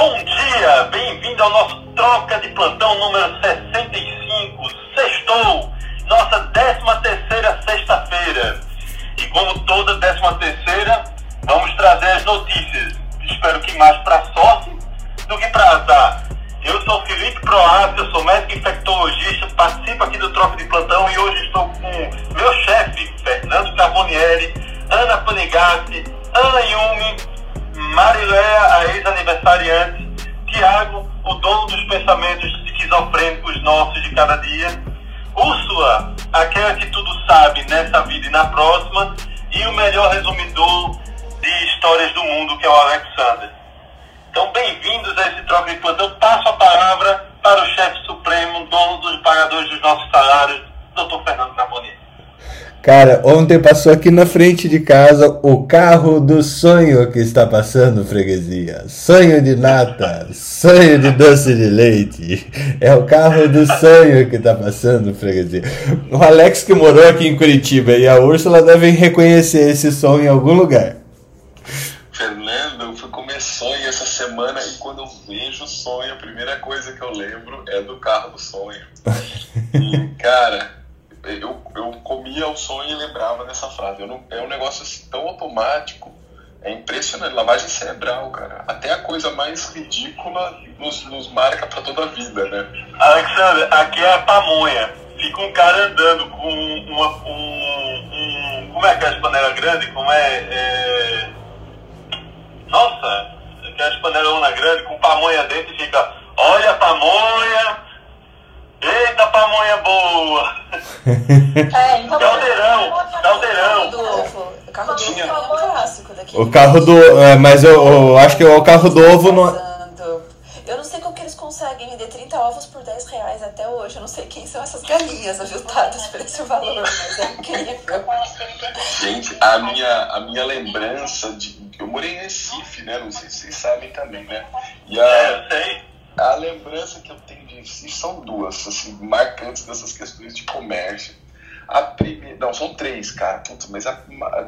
Bom dia, bem-vindo ao nosso Troca de Plantão número 65. Sextou, nossa 13 terceira sexta-feira. E como toda 13 terceira, vamos trazer as notícias. Espero que mais para sorte do que para azar. Eu sou Felipe Proaz, eu sou médico infectologista, participo aqui do Troca de Plantão e hoje estou com meu chefe, Fernando Carbonieri, Ana Panigatti, Ana Yumi, Mariléa, a ex-aniversariante, Tiago, o dono dos pensamentos esquizofrênicos nossos de cada dia, Úrsula, aquela que tudo sabe nessa vida e na próxima, e o melhor resumidor de histórias do mundo, que é o Alexander. Então, bem-vindos a esse troca de plantão. Passo a palavra para o chefe supremo, dono dos pagadores dos nossos salários, Dr. Fernando Carboni. Cara, ontem passou aqui na frente de casa o carro do sonho que está passando, freguesia. Sonho de nata, sonho de doce de leite. É o carro do sonho que está passando, freguesia. O Alex que morou aqui em Curitiba e a Úrsula devem reconhecer esse som em algum lugar. Fernando, eu fui comer sonho essa semana e quando eu vejo sonho, a primeira coisa que eu lembro é do carro do sonho. E, cara, eu, eu comia o sonho e lembrava dessa frase. Não, é um negócio assim, tão automático, é impressionante. Lavagem cerebral, cara. Até a coisa mais ridícula nos, nos marca para toda a vida, né? Alexandre, aqui é a pamonha. Fica um cara andando com uma. Um, um, como é que é as panelas grandes? Como é. é... Nossa, aquelas panelas grandes com pamonha dentro e fica. Olha a pamonha! Eita, pamonha boa! É, então, Caldeirão, caldeirão. O carro do ovo. O carro do ovo é um clássico daqui. O carro do. É, mas eu, eu acho que o carro do ovo não. Usando. Eu não sei como que eles conseguem vender 30 ovos por 10 reais até hoje. Eu não sei quem são essas galinhas ajustadas por esse valor, mas é incrível. Gente, a minha, a minha lembrança de. Eu morei em Recife, né? Não sei se vocês sabem também, né? E É, a, eu sei. A lembrança que eu tenho de Recife são duas, assim, marcantes dessas questões de comércio. A primeira. Não, são três, cara. Putz, mas a-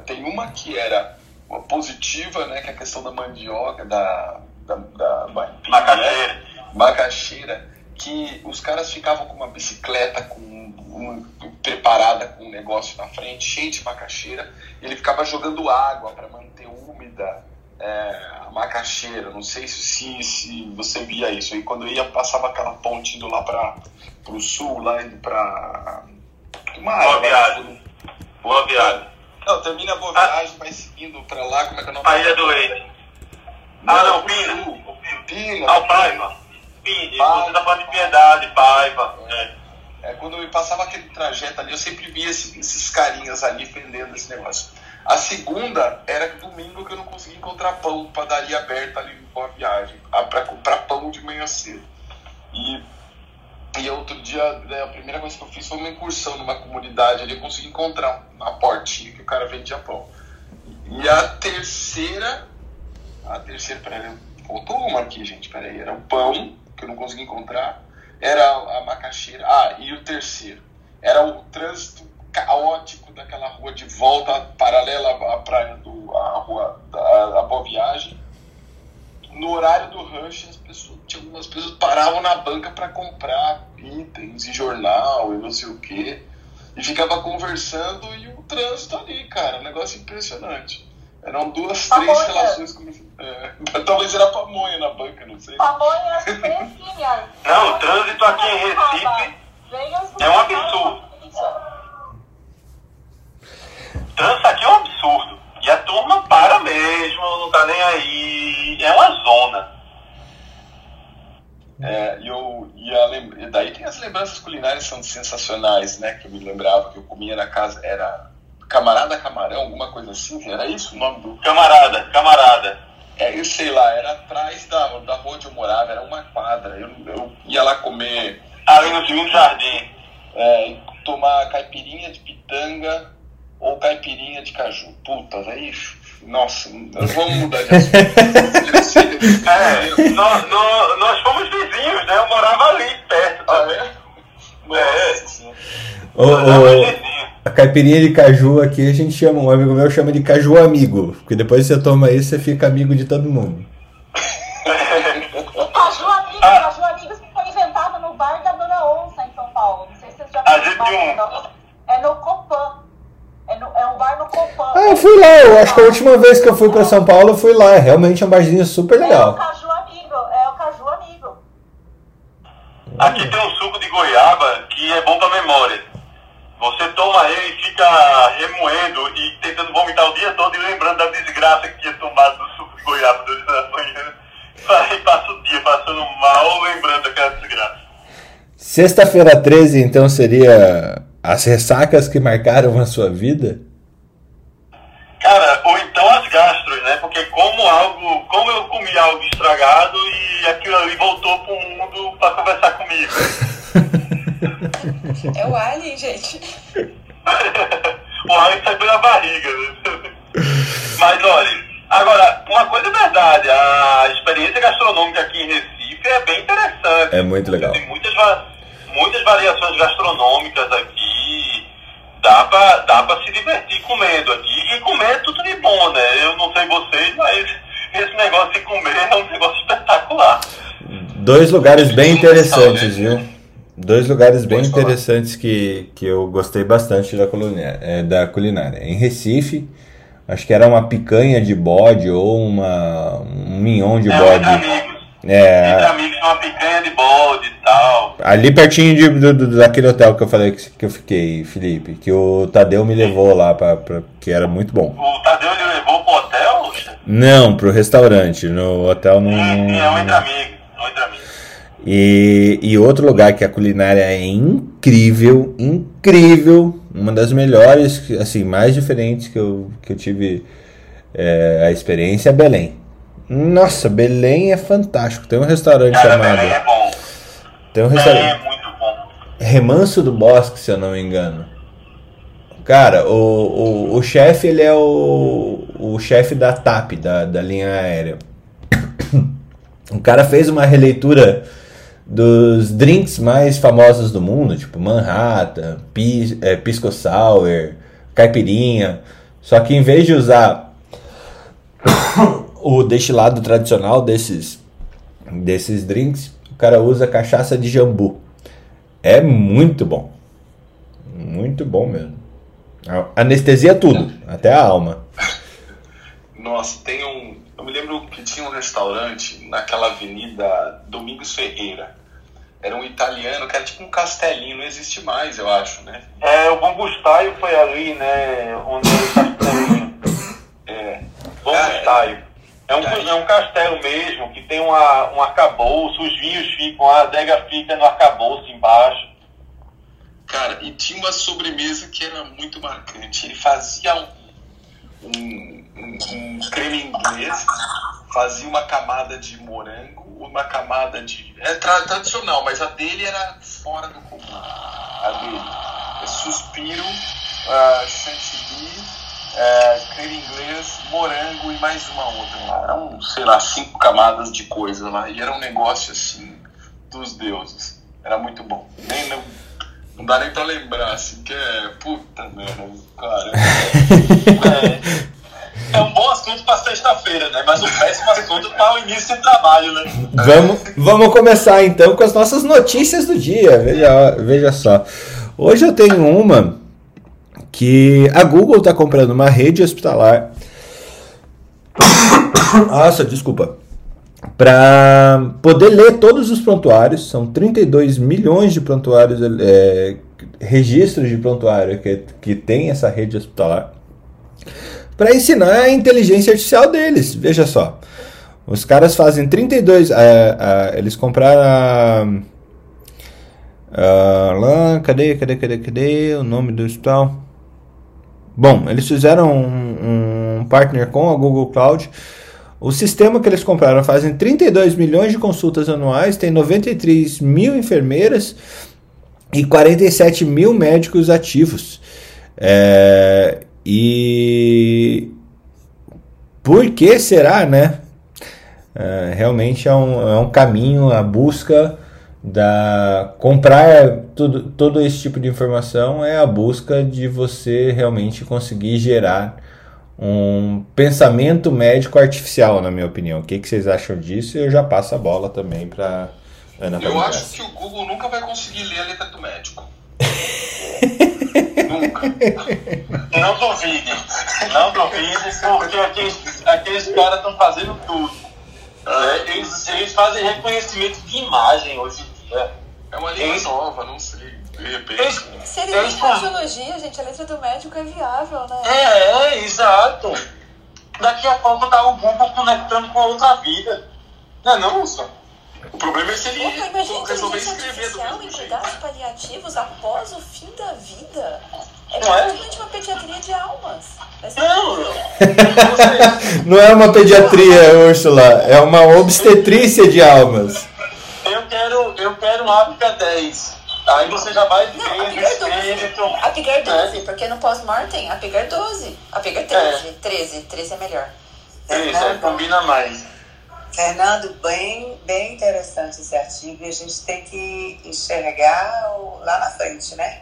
tem uma que era uma positiva, né? Que é a questão da mandioca, da. da, da maipim, né? Macaxeira. macaxeira, que os caras ficavam com uma bicicleta com um- preparada com um negócio na frente, cheio de macaxeira, e ele ficava jogando água para manter úmida é, a macaxeira. Não sei se, se, se você via isso. E quando eu ia, passava aquela ponte indo lá para o sul, lá indo para. Uma Boa área, viagem. Boa viagem. Não, termina a boa viagem, vai seguindo para lá, como é que é o nome? A Ilha do Leite. Ah, não, Pina. Pina. Ah, o Paiva. Paiva. você tá falando de piedade, Paiva. É. É, quando eu passava aquele trajeto ali, eu sempre via esse- esses carinhas ali vendendo esse negócio. A segunda era domingo que eu não conseguia encontrar pão, padaria aberta ali em Boa Viagem, para comprar pão de manhã cedo. E, e outro dia, né, a primeira coisa que eu fiz foi uma incursão numa comunidade ali, eu consegui encontrar uma portinha que o cara vendia pão. E a terceira, a terceira, peraí, faltou uma aqui, gente, peraí, era o pão, que eu não consegui encontrar, era a macaxeira, ah, e o terceiro, era o trânsito caótico daquela rua de volta paralela à praia do, à rua, da à Boa Viagem, no horário do rush, as pessoas, tinha algumas pessoas paravam na banca para comprar itens e jornal e não sei o quê. E ficava conversando e o trânsito ali, cara, um negócio impressionante. Eram duas, três Pamonha. relações com. É, talvez era pamonha na banca, não sei. Pamonha fresquinha. Não, o trânsito aqui em Recife é um absurdo. Trânsito aqui é um absurdo. E a turma para mesmo, não tá nem aí. É uma zona. É, e eu ia lembrar. Daí tem as lembranças culinárias que são sensacionais, né? Que eu me lembrava que eu comia na casa. Era Camarada Camarão, alguma coisa assim. Era isso o nome do. Camarada, camarada. É, eu sei lá, era atrás da, da rua onde eu morava, era uma quadra. Eu, eu ia lá comer, Ali no segundo jardim. é, tomar caipirinha de pitanga ou caipirinha de caju. Puta, é daí. Nossa, vamos mudar de assunto. é, é nós, nós, nós fomos vizinhos, né? Eu morava ali perto também. Ah, é? Nossa, é. O, o, a caipirinha de caju aqui a gente chama, um amigo meu chama de caju amigo, porque depois você toma isso você fica amigo de todo mundo. caju amigo, ah. caju amigo foi inventado no bar da Dona Onça em São Paulo. Não sei se vocês já viram. Um... É no Copan bar no Copan. Ah, eu fui lá, eu acho que a última vez que eu fui pra São Paulo eu fui lá. É realmente um barzinho super É o legal. Caju Amigo. É o Caju Amigo. Aqui tem um suco de goiaba que é bom pra memória. Você toma ele e fica remoendo e tentando vomitar o dia todo e lembrando da desgraça que tinha tomado do suco de goiaba durante a manhã. Aí passa o dia passando mal lembrando daquela desgraça. Sexta-feira 13, então, seria as ressacas que marcaram a sua vida? Cara, ou então as gastros, né? Porque como algo, como eu comi algo estragado e aquilo ali voltou pro mundo pra conversar comigo. É o Alien, gente. o alho sai pela barriga, né? Mas olha, agora, uma coisa é verdade, a experiência gastronômica aqui em Recife é bem interessante. É muito legal. Tem muitas, muitas variações gastronômicas aqui. Dá pra, dá pra se divertir comendo aqui. E comer é tudo de bom, né? Eu não sei vocês, mas esse negócio de comer é um negócio espetacular. Dois lugares bem interessantes, né? viu? Dois lugares bem interessantes que, que eu gostei bastante da culinária, é, da culinária. Em Recife, acho que era uma picanha de bode ou uma, um mignon de é amigos. Entre É, amigos, uma picanha de bode e tal. ali pertinho de, do, do- daquele hotel que eu falei que, que eu fiquei, Felipe, que o Tadeu me levou lá, pra, pra- que era muito bom. O Tadeu ele levou pro hotel? Não, pro restaurante, no hotel não... Sim, sim, é um entre amigos. É um entre amigos. E, e outro lugar que a culinária é incrível, incrível, uma das melhores, assim, mais diferentes que eu, que eu tive é, a experiência é Belém. Nossa, Belém é fantástico. Tem um restaurante Cara, chamado. Belém é bom. Tem um Belém restaurante. é muito bom. Remanso do Bosque, se eu não me engano. Cara, o, o, o chefe, ele é o, o chefe da TAP, da, da linha aérea. O cara fez uma releitura dos drinks mais famosos do mundo, tipo Manhattan, Pis, é, Pisco Sour, Caipirinha. Só que em vez de usar o destilado tradicional desses, desses drinks, o cara usa cachaça de jambu. É muito bom. Muito bom mesmo. Anestesia tudo, até a alma. Nossa, tem um. Eu me lembro que tinha um restaurante naquela avenida Domingos Ferreira. Era um italiano que era tipo um castelinho, não existe mais, eu acho, né? É, o Bom Gustaio foi ali, né? Onde é o castelinho. É. Bom. Gustaio. É um, é um castelo mesmo, que tem uma, um arcabouço, os vinhos ficam, a adega fica no arcabouço embaixo. Cara, e tinha uma sobremesa que era muito marcante. Ele fazia um, um, um- um creme inglês, fazia uma camada de morango, uma camada de. É tra- tradicional, mas a dele era fora do comum. A dele. É suspiro, uh, é, creme inglês, morango e mais uma outra lá. Eram, sei lá, cinco camadas de coisa lá. E era um negócio assim dos deuses. Era muito bom. Nem, não, não dá nem pra lembrar, assim, que é. Puta merda, cara. É um bom assunto para sexta-feira, né? Mas um péssimo assunto para o início de trabalho, né? Vamos, vamos começar então com as nossas notícias do dia. Veja, veja só. Hoje eu tenho uma que a Google está comprando uma rede hospitalar. Nossa, desculpa. Para poder ler todos os prontuários, são 32 milhões de prontuários, é, registros de prontuário que, que tem essa rede hospitalar, para ensinar a inteligência artificial deles. Veja só. Os caras fazem 32. ah, ah, eles compraram a. ah, lá, cadê, cadê, cadê, cadê o nome do hospital? Bom, eles fizeram um, um partner com a Google Cloud. O sistema que eles compraram fazem 32 milhões de consultas anuais, tem 93 mil enfermeiras e 47 mil médicos ativos. É, e por que será, né? É, realmente é um, é um caminho, a busca da comprar tudo, todo esse tipo de informação é a busca de você realmente conseguir gerar um pensamento médico artificial, na minha opinião. O que, que vocês acham disso? Eu já passo a bola também para Ana Eu acho que o Google nunca vai conseguir ler a letra do médico. Nunca. Não duvide. Não duvide, porque aqueles, aqueles caras estão fazendo tudo. né? Eles, eles fazem reconhecimento de imagem hoje dia. É uma língua Eles- nova, não sei. De repente. Eles, Se ele gente, a letra do médico é viável, né? É, é, exato. Daqui a pouco tá o Google conectando com a outra vida. Não é não, Wilson? O problema é se ele Opa, imagina resolver escrever do mesmo em jeito. cuidados paliativos após o fim da vida. É Não é? praticamente uma pediatria de almas. Não, Não é uma pediatria, Úrsula, é uma obstetrícia de almas. Eu quero, eu quero África 10. Aí você já vai Não, a ver Pigar espírito. 12. A Pigar 12, porque no pós-mortem, a Pigar 12. A Pigar 13. 13, 13 é melhor. Isso, aí combina mais. Fernando, bem, bem interessante esse artigo e a gente tem que enxergar o- lá na frente, né?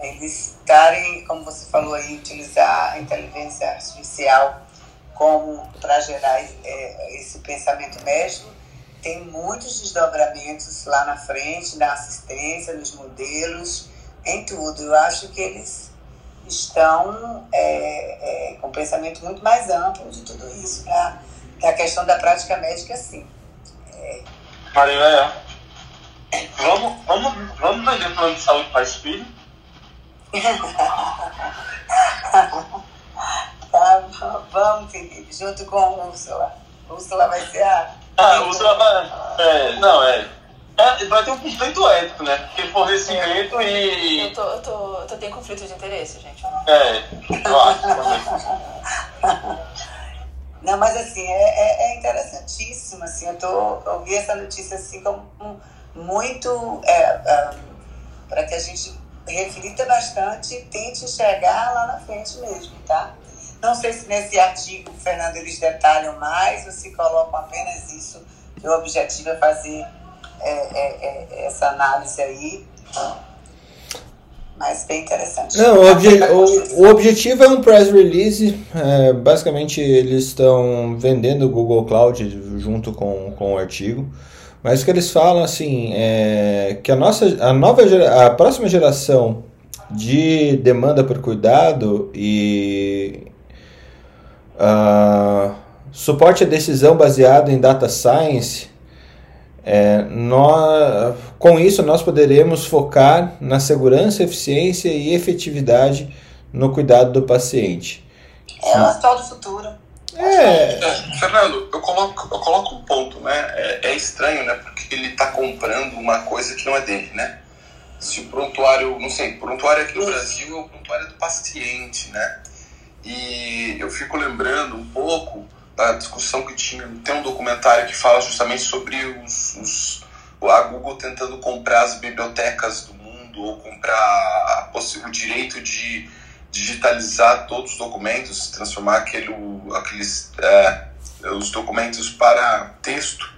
Eles estarem, como você falou aí, utilizar a inteligência artificial como para gerar é, esse pensamento médico, tem muitos desdobramentos lá na frente, na assistência, nos modelos, em tudo. Eu acho que eles estão é, é, com um pensamento muito mais amplo de tudo isso, para a questão da prática médica, sim. Maria, é. Vamos, vamos, vamos vender plano de saúde para espírito? Tá, vamos, Felipe, junto com a Úrsula. Úrsula vai ser a. Ah, o trabalho. É, não, é. é. Vai ter um conflito ético, né? Porque fornecimento Eu e. tô, eu tô, eu tô tenho conflito de interesse, gente. É, eu acho também. Não, mas assim, é, é, é interessantíssimo, assim, eu, tô, eu vi essa notícia assim como um- muito é, para que a gente reflita bastante e tente enxergar lá na frente mesmo, tá? Não sei se nesse artigo, Fernando, eles detalham mais ou se colocam apenas isso, que o objetivo é fazer é, é, é, essa análise aí, mas bem interessante. Não, o, obje- o- o objetivo é um press release. é, basicamente, eles estão vendendo o Google Cloud junto com, com o artigo. Mas o que eles falam assim é que a nossa a nova a próxima geração de demanda por cuidado e ah, suporte à decisão baseado em data science é, nós, com isso, nós poderemos focar na segurança, eficiência e efetividade no cuidado do paciente. É o hospital do futuro. É, É, Fernando, eu coloco, eu coloco um ponto, né? É, é estranho, né? Porque ele tá comprando uma coisa que não é dele, né? Se o prontuário, não sei, prontuário aqui no Brasil é o prontuário do paciente, né? E eu fico lembrando um pouco da discussão que tinha. Tem um documentário que fala justamente sobre os, os a Google tentando comprar as bibliotecas do mundo ou comprar o direito de digitalizar todos os documentos, transformar aquele, aqueles é, os documentos para texto.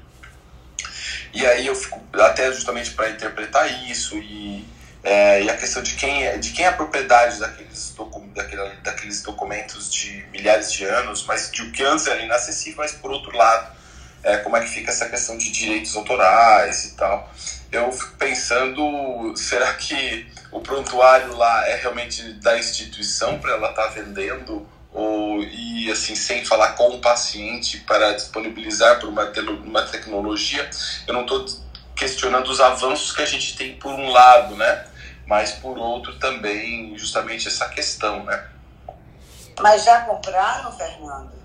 E aí eu fico até justamente para interpretar isso e, é, e a questão de quem é de quem é a propriedade daqueles, docu, daquele, daqueles documentos de milhares de anos, mas de o que antes era inacessível, mas por outro lado, é, como é que fica essa questão de direitos autorais e tal. Eu fico pensando, será que o prontuário lá é realmente da instituição para ela estar vendendo ou e assim sem falar com o paciente para disponibilizar por uma, te- uma tecnologia eu não estou questionando os avanços que a gente tem por um lado né mas por outro também justamente essa questão né Mas já compraram, Fernando?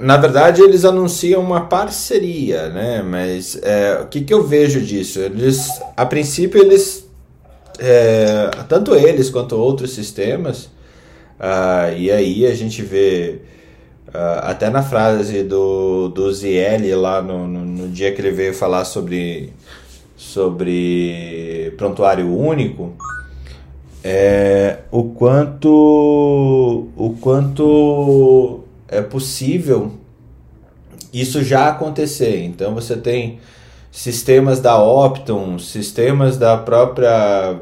na verdade, eles anunciam uma parceria, né? Mas é, o que, que eu vejo disso? Eles, a princípio, eles, é, tanto eles quanto outros sistemas, ah, e aí a gente vê ah, até na frase do, do ZL lá no, no, no dia que ele veio falar sobre, sobre prontuário único, é, o quanto o quanto é possível isso já acontecer. Então você tem sistemas da Optum, sistemas da própria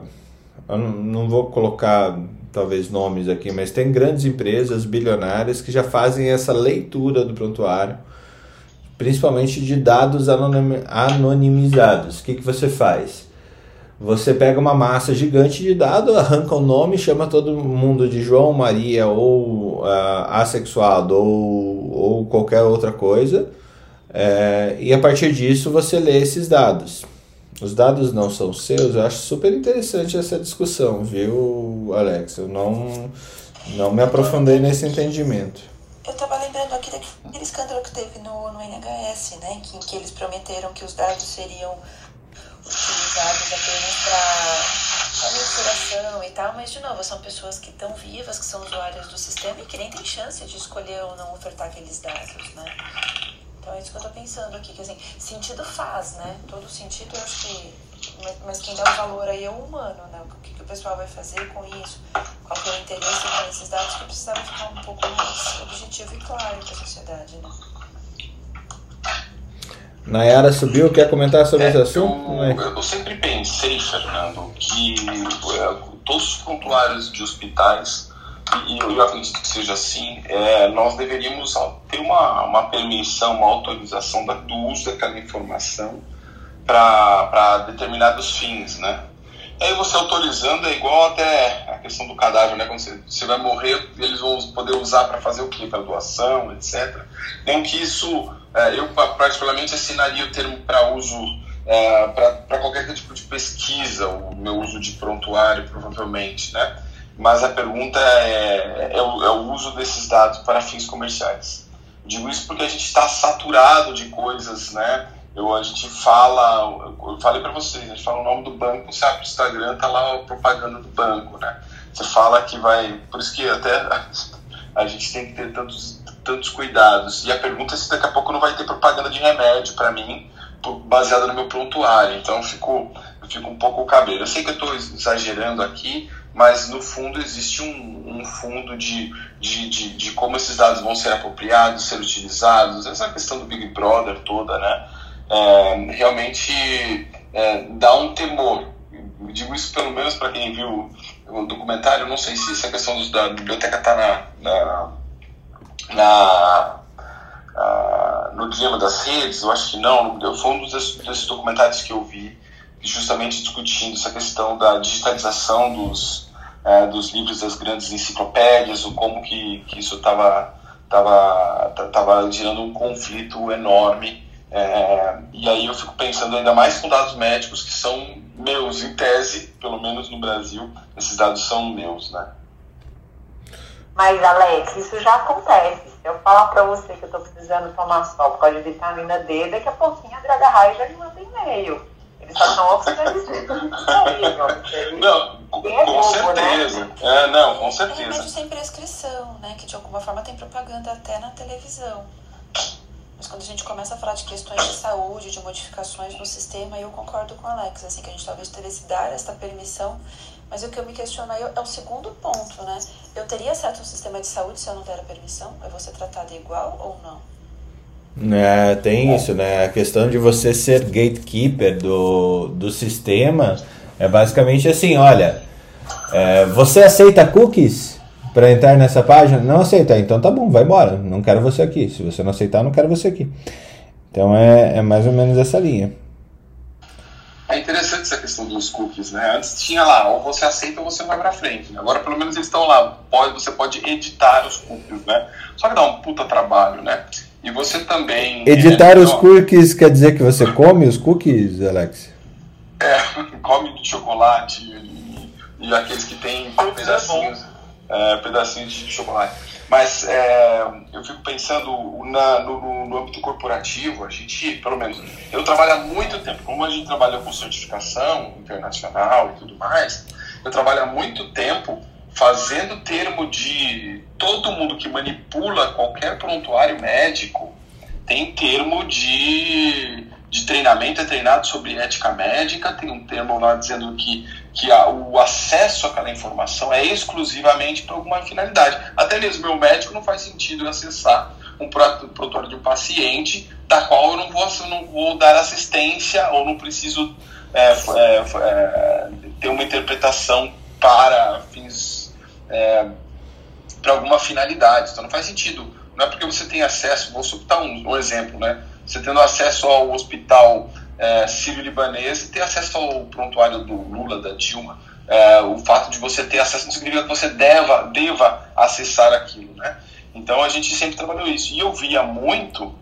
eu não, não vou colocar talvez nomes aqui, mas tem grandes empresas bilionárias que já fazem essa leitura do prontuário, principalmente de dados anonim- anonimizados. O que, que você faz? você pega uma massa gigante de dados, arranca o nome, chama todo mundo de João, Maria ou uh, assexuado ou, ou qualquer outra coisa, é, e a partir disso você lê esses dados. Os dados não são seus, eu acho super interessante essa discussão, viu, Alex? Eu não, não me aprofundei nesse entendimento. Eu estava lembrando aqui daquele escândalo que teve no, no NHS, né? Que, em que eles prometeram que os dados seriam utilizados apenas para mensuração e tal, mas de novo, são pessoas que estão vivas, que são usuárias do sistema e que nem tem chance de escolher ou não ofertar aqueles dados, né? Então é isso que eu estou pensando aqui, que assim, sentido faz, né? Todo sentido eu acho que. Mas quem dá o valor aí é o humano, né? O que, pessoal vai fazer com isso? Qual que é o interesse com esses dados que precisava ficar um pouco mais objetivo e claro para a sociedade, né? Nayara subiu, quer comentar sobre É, esse assunto? Não é? eu, eu sempre pensei, Fernando, que é, todos os prontuários de hospitais, e eu acredito que seja assim, é, nós deveríamos ter uma, uma permissão, uma autorização da- do uso daquela informação para determinados fins, né? Aí você autorizando é igual até a questão do cadáver, né? Quando você, você vai morrer, eles vão poder usar para fazer o quê? Para doação, etc. Nem que isso, é, eu particularmente assinaria o termo para uso para qualquer tipo de pesquisa, o meu uso de prontuário, provavelmente, né? Mas a pergunta é, é, é o uso desses dados para fins comerciais. Digo isso porque a gente está saturado de coisas, né? Eu, a gente fala, eu falei para vocês, a gente fala o nome do banco, você abre o Instagram, tá lá a propaganda do banco, né? Você fala que vai, por isso que até a gente tem que ter tantos, tantos cuidados. E a pergunta é se daqui a pouco não vai ter propaganda de remédio para mim, baseada no meu prontuário. Então eu fico, eu fico um pouco cabreiro. Eu sei que eu estou exagerando aqui, mas no fundo existe um, um fundo de, de, de, de como esses dados vão ser apropriados, ser utilizados, essa questão do Big Brother toda, né? É, realmente é, dá um temor. Eu digo isso pelo menos para quem viu o documentário, não sei se essa questão dos- da biblioteca está na, na, na ah, no dilema das redes, eu acho que não. Foi um dos, desses documentários que eu vi, justamente discutindo essa questão da digitalização dos, eh, dos livros das grandes enciclopédias, o como que, que isso estava tava, tava, tava gerando um conflito enorme. Eh, e aí eu fico pensando ainda mais com dados médicos que são meus, em tese, pelo menos no Brasil, esses dados são meus, né? Mas, Alex, isso já acontece. Se eu falar pra você que eu tô precisando tomar sol por causa de vitamina D, daqui a pouquinho a Draga Raio já me manda e-mail. Eles só estão oficializando isso aí, meu amigo. Não, com, é com bobo, certeza. É, não, com É certeza. remédio sem prescrição, né? Que de alguma forma tem propaganda até na televisão. Mas quando a gente começa a falar de questões de saúde, de modificações no sistema, eu concordo com o Alex, assim, que a gente talvez devesse dar esta permissão. Mas o que eu me questiono aí é o segundo ponto, né? Eu teria acesso um sistema de saúde se eu não der a permissão? Eu vou ser tratada igual ou não? É, tem isso, né? A questão de você ser gatekeeper do, do sistema é basicamente assim, olha, é, você aceita cookies para entrar nessa página? Não aceita, então tá bom, vai embora. Não quero você aqui. Se você não aceitar, não quero você aqui. Então é, é mais ou menos essa linha. É interessante essa questão dos cookies, né? Antes tinha lá, ou você aceita ou você vai pra frente. né? Agora pelo menos eles estão lá, pode, você pode editar os cookies, né? Só que dá um puta trabalho, né? E você também. Editar é, os cookies quer dizer que você come os cookies, Alex? É, come de chocolate e, e aqueles que tem pedacinhos, é, pedacinhos de chocolate. Mas é, eu fico pensando na- no, no- no âmbito corporativo, a gente, pelo menos, eu trabalho há muito tempo, como a gente trabalha com certificação internacional e tudo mais, eu trabalho há muito tempo fazendo termo de todo mundo que manipula qualquer prontuário médico tem termo de, de treinamento, é treinado sobre ética médica, tem um termo lá dizendo que, que a- o acesso àquela informação é exclusivamente para alguma finalidade. Até mesmo meu médico não faz sentido acessar um pro- prontuário de um paciente da qual eu não vou, eu não vou dar assistência ou não preciso é, é, é, ter uma interpretação para fins para alguma finalidade. Então não faz sentido. Não é porque você tem acesso, vou citar um, um exemplo, né? Você tendo acesso ao hospital é, sírio-libanês e ter acesso ao prontuário do Lula, da Dilma. É, o fato de você ter acesso não significa que você deva, deva acessar aquilo, né? Então a gente sempre trabalhou isso. E eu via muito,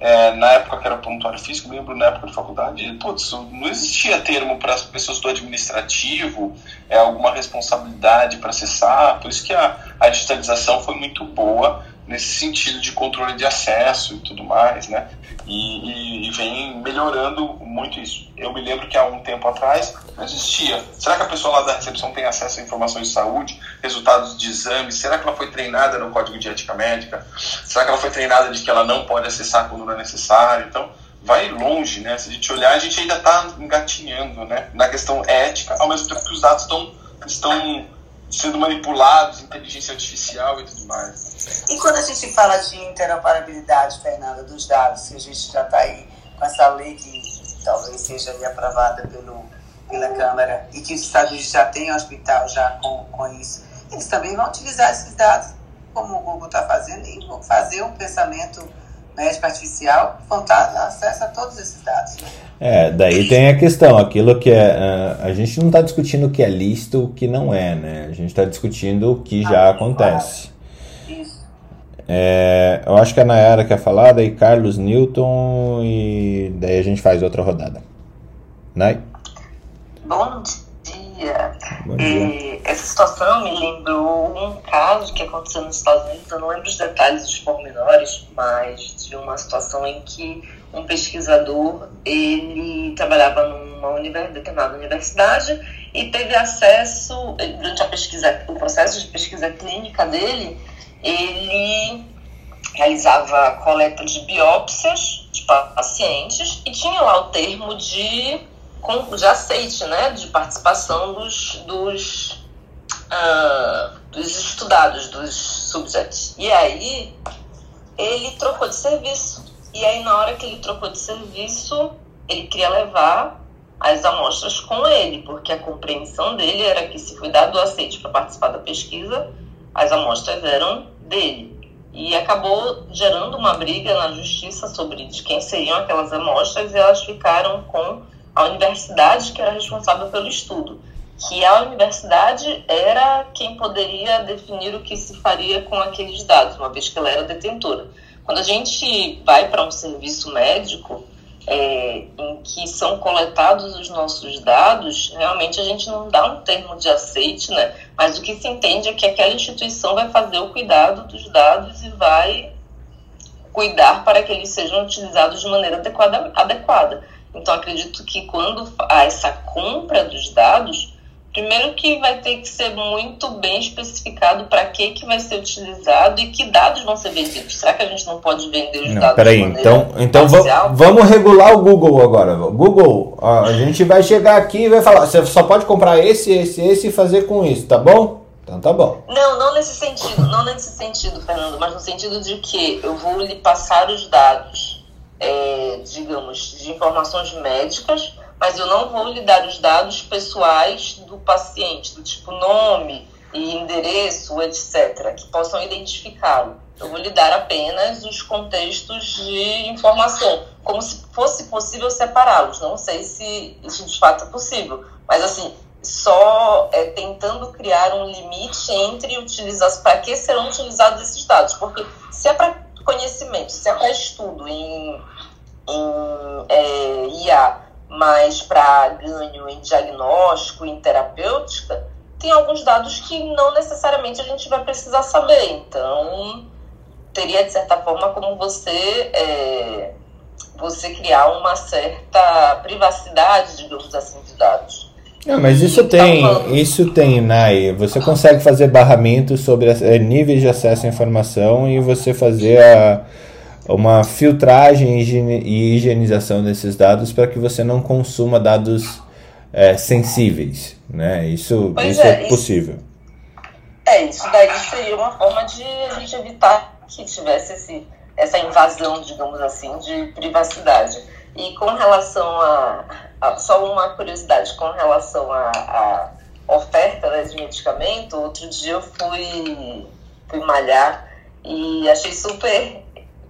é, na época que era prontuário físico, lembro na época de faculdade, putz, não existia termo para as pessoas do administrativo, é, alguma responsabilidade para acessar, por isso que a, a digitalização foi muito boa nesse sentido de controle de acesso e tudo mais, né? E, e, e, vem melhorando muito isso. Eu me lembro que há um tempo atrás não existia. Será que a pessoa lá da recepção tem acesso a informações de saúde, resultados de exames? Será que ela foi treinada no Código de Ética Médica? Será que ela foi treinada de que ela não pode acessar quando não é necessário? Então, vai longe, né? Se a gente olhar, a gente ainda está engatinhando, né? Na questão ética, ao mesmo tempo que os dados estão estão sendo manipulados, inteligência artificial e tudo mais. E quando a gente fala de interoperabilidade, Fernanda, dos dados, que a gente já está aí com essa lei que talvez seja aprovada pelo, pela Câmara e que os Estados já têm hospital já com, com isso, eles também vão utilizar esses dados, como o Google está fazendo, e vão fazer um pensamento médico artificial, vão dar acesso a todos esses dados. Né? É, daí tem a questão, aquilo que é. Uh, a gente não está discutindo o que é lícito o que não é, né? A gente está discutindo o que já ah, acontece. Isso. É, eu acho que a Nayara quer falar, daí Carlos Newton e daí a gente faz outra rodada. Nay? Bom dia. Bom dia. essa situação me lembrou um caso que aconteceu nos Estados Unidos, eu não lembro os detalhes, os pormenores, mas de uma situação em que um pesquisador, ele trabalhava numa univers, determinada universidade e teve acesso, durante a pesquisa, o processo de pesquisa clínica dele, ele realizava coleta de biópsias de pacientes e tinha lá o termo de, de aceite, né, de participação dos, dos, uh, dos estudados, dos subjects. E aí ele trocou de serviço e aí, na hora que ele trocou de serviço, ele queria levar as amostras com ele, porque a compreensão dele era que se foi dado o aceite para participar da pesquisa, as amostras eram dele. E acabou gerando uma briga na justiça sobre de quem seriam aquelas amostras e elas ficaram com a universidade que era responsável pelo estudo. Que a universidade era quem poderia definir o que se faria com aqueles dados, uma vez que ela era detentora. Quando a gente vai para um serviço médico é, em que são coletados os nossos dados, realmente a gente não dá um termo de aceite, né? Mas o que se entende é que aquela instituição vai fazer o cuidado dos dados e vai cuidar para que eles sejam utilizados de maneira adequada. adequada. Então, acredito que quando há essa compra dos dados, Primeiro que vai ter que ser muito bem especificado para que, que vai ser utilizado e que dados vão ser vendidos. Será que a gente não pode vender os não, dados? Peraí, então, então vamos regular o Google agora. Google, a gente vai chegar aqui e vai falar, você só pode comprar esse, esse, esse e fazer com isso, tá bom? Então tá bom. Não, não nesse sentido, não nesse sentido, Fernando, mas no sentido de que eu vou lhe passar os dados, é, digamos, de informações médicas mas eu não vou lhe dar os dados pessoais do paciente, do tipo nome e endereço, etc., que possam identificá-lo. Eu vou lhe dar apenas os contextos de informação, como se fosse possível separá-los. Não sei se isso de fato é possível, mas assim, só é, tentando criar um limite entre utilização, para que serão utilizados esses dados, porque se é para conhecimento, se é para estudo em, em é, IA mas para ganho em diagnóstico, em terapêutica, tem alguns dados que não necessariamente a gente vai precisar saber. Então, teria de certa forma como você é, você criar uma certa privacidade, digamos assim, de dados. Não, mas isso tem, isso tem, Nai. Você consegue fazer barramentos sobre é, níveis de acesso à informação e você fazer a uma filtragem e higienização desses dados para que você não consuma dados é, sensíveis, né? Isso, isso é, é possível. Isso, é, isso daí seria uma forma de a gente evitar que tivesse esse, essa invasão, digamos assim, de privacidade. E com relação a, a só uma curiosidade, com relação a oferta né, de medicamento, outro dia eu fui, fui malhar e achei super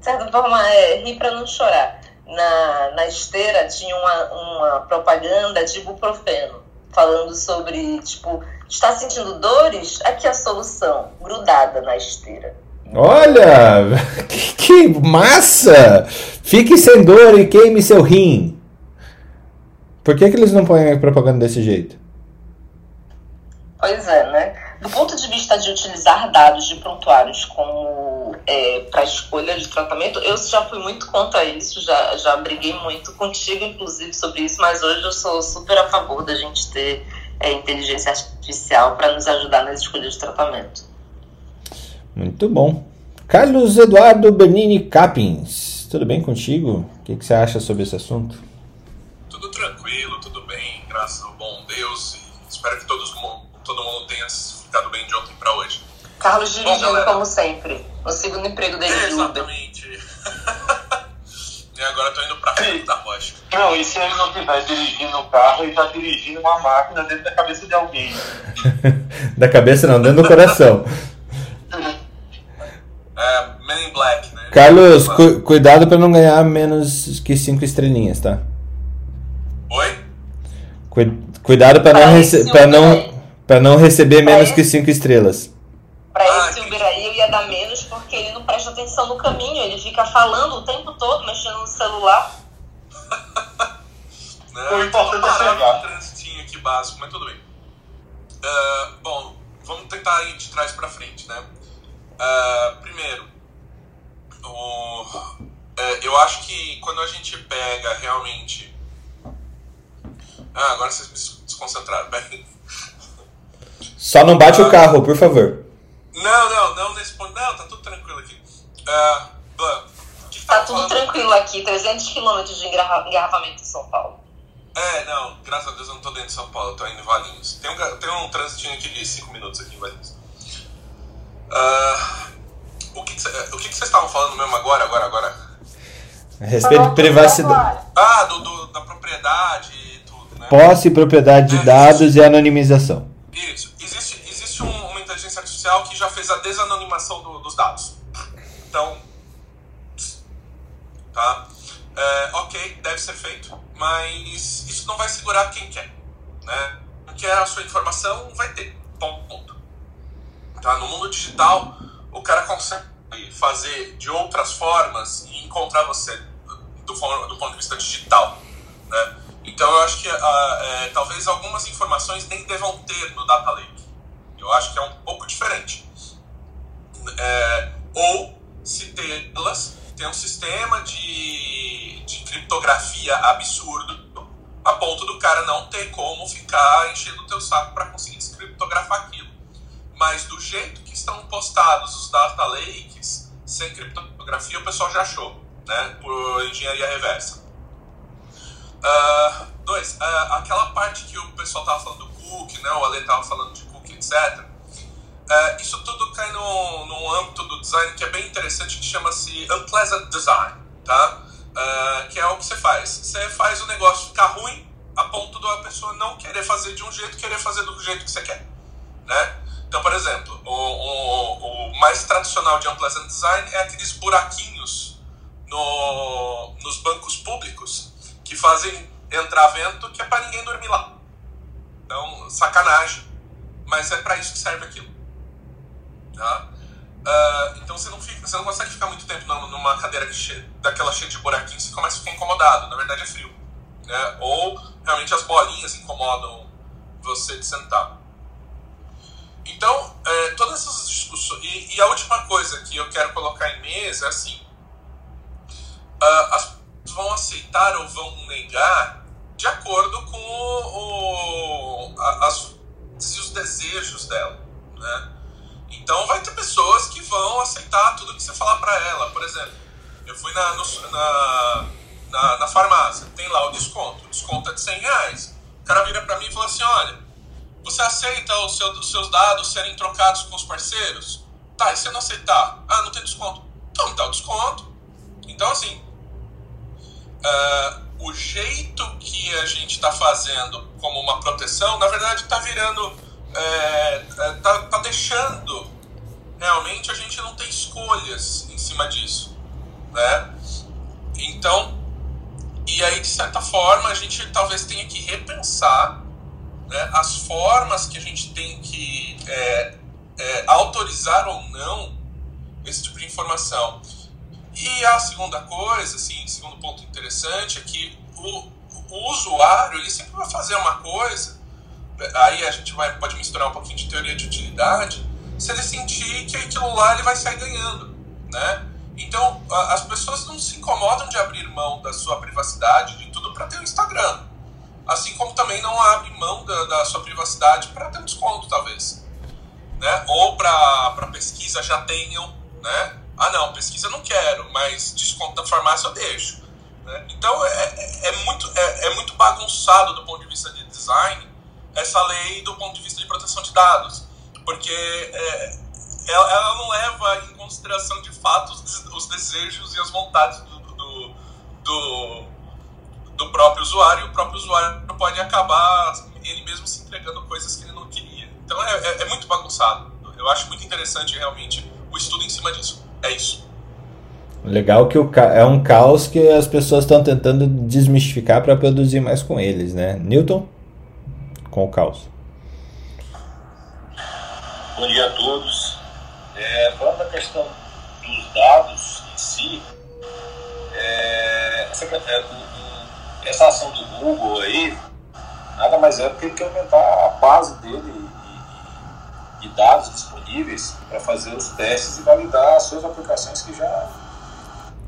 de certa forma, é rir para não chorar. na, na esteira tinha uma, uma propaganda de ibuprofeno, falando sobre, tipo, está sentindo dores? Aqui é a solução, grudada na esteira. Olha, que, que massa! Fique sem dor e queime seu rim. Por que, que eles não põem propaganda desse jeito? Pois é, né? Do ponto de vista de utilizar dados de prontuários como é, para escolha de tratamento, eu já fui muito contra isso, já, já briguei muito contigo, inclusive, sobre isso, mas hoje eu sou super a favor da gente ter é, inteligência artificial para nos ajudar nas escolhas de tratamento. Muito bom. Carlos Eduardo Bernini Capins, tudo bem contigo? O que, que você acha sobre esse assunto? Tudo tranquilo, tudo bem, graças ao bom Deus. E espero que todos, ficado bem de ontem para hoje. Carlos dirigindo como sempre, no segundo emprego dele é, Exatamente. e agora eu tô indo pra frente da rocha. Não, e se ele não estiver dirigindo o carro, ele tá dirigindo uma máquina dentro da cabeça de alguém. da cabeça não, dentro do coração. É, Men in Black, né? Carlos, cu cuidado para não ganhar menos que cinco estrelinhas, tá? Oi? Cu cuidado para não, rece pra não, pra não receber menos que cinco estrelas. Pra ah, esse Uber aí eu ia dar menos porque ele não presta atenção no caminho, ele fica falando o tempo todo, mexendo no celular. não, o importante é chegar. um transitinho aqui básico, mas tudo bem. Uh, bom, vamos tentar ir de trás para frente, né? Uh, primeiro, o, uh, eu acho que quando a gente pega realmente. Ah, agora vocês me desconcentraram. Bem. Só não bate uh, o carro, por favor. Não, não, não nesse ponto. Não, tá tudo tranquilo aqui. Uh, que que tá, tá tudo tranquilo aqui, 300 quilômetros de engarrafamento em São Paulo. É, não, graças a Deus eu não tô dentro de São Paulo, eu tô indo em Valinhos. Tem um, tem um trânsitinho aqui de 5 minutos aqui em Valinhos. Uh, o que, que, o que, que vocês estavam falando mesmo agora, agora, agora? A respeito de privacidade. Ah, do, do, da propriedade e tudo, né? Posse, propriedade de é, dados existe, e anonimização. Isso. Artificial que já fez a desanonimação do, dos dados. Então. Tá? É, ok, deve ser feito, mas isso não vai segurar quem quer. Né? Quer a sua informação, vai ter. Ponto. Tá? No mundo digital, o cara consegue fazer de outras formas e encontrar você do, do ponto de vista digital. Né? Então, eu acho que uh, é, talvez algumas informações nem devam ter no Data Lake. Eu acho que é um pouco diferente. É, ou, se tê-las, tem um sistema de, de criptografia absurdo a ponto do cara não ter como ficar enchendo o teu saco para conseguir descriptografar aquilo mas do jeito que estão postados os data lakes, sem criptografia, o pessoal já achou, né? Por engenharia reversa. Uh, dois, uh, aquela parte que o pessoal estava falando do cookie, né? O Ale estava falando de etc. Uh, isso tudo cai no, no âmbito do design que é bem interessante, que chama-se Unpleasant Design, tá? que é o que você faz. Você faz o negócio ficar ruim a ponto da pessoa não querer fazer de um jeito, querer fazer do jeito que você quer, né? Então, por exemplo, o, o, o mais tradicional de Unpleasant Design é aqueles buraquinhos no, nos bancos públicos que fazem entrar vento que é para ninguém dormir lá. Então, sacanagem. Mas é para isso que serve aquilo. Tá? Uh, então você não, fica, você não consegue ficar muito tempo numa cadeira que daquela cheia de buraquinhos, você começa a ficar incomodado. Na verdade é frio. Né? Ou realmente as bolinhas incomodam você de sentar. Então, é, todas essas discussões. E, e, a última coisa que eu quero colocar em mesa é assim: uh, as pessoas vão aceitar ou vão negar de acordo com o, a, as, os desejos dela. Né? Então, vai ter pessoas que vão aceitar tudo que você falar para ela. Por exemplo, eu fui na, no, na, na, na, farmácia, tem lá o desconto. O desconto é de 100 reais. O cara vira para mim e fala assim: olha você aceita os, seu, seus dados serem trocados com os parceiros? Tá, e se não aceitar? Ah, não tem desconto. Então não dá o desconto. Então, assim, uh, o jeito que a gente está fazendo como uma proteção, na verdade, está virando. está é, tá deixando realmente a gente não ter escolhas em cima disso. Né? Então, e aí, de certa forma, a gente talvez tenha que repensar né, as formas que a gente tem que é, é, autorizar ou não esse tipo de informação. E a segunda coisa, assim, segundo ponto interessante, é que o, o usuário ele sempre vai fazer uma coisa, aí a gente vai, pode misturar um pouquinho de teoria de utilidade, se ele sentir que aquilo lá ele vai sair ganhando, né? Então, as pessoas não se incomodam de abrir mão da sua privacidade, de tudo, para ter um Instagram. Assim como também não abre mão da, da sua privacidade para ter um desconto, talvez. Né? Ou para pesquisa já tenham, né? Ah, não, pesquisa não quero, mas desconto da farmácia eu deixo. Né? Então, é, é, é muito, é, é muito bagunçado do ponto de vista de design essa lei do ponto de vista de proteção de dados. Porque é, ela, ela, não leva em consideração de fato os, os desejos e as vontades do, do, do, do, próprio usuário, e o próprio usuário pode acabar ele mesmo se entregando coisas que ele não queria. Então é, é, é muito bagunçado. Eu acho muito interessante realmente o estudo em cima disso. É isso. Legal que o é um caos que as pessoas estão tentando desmistificar para produzir mais com eles, né? Newton, com o caos. Bom dia a todos. É, falando da questão dos dados em si, é, essa, é, essa, ação do Google aí, nada mais é do que aumentar a base dele de dados disponíveis para fazer os testes e validar as suas aplicações que já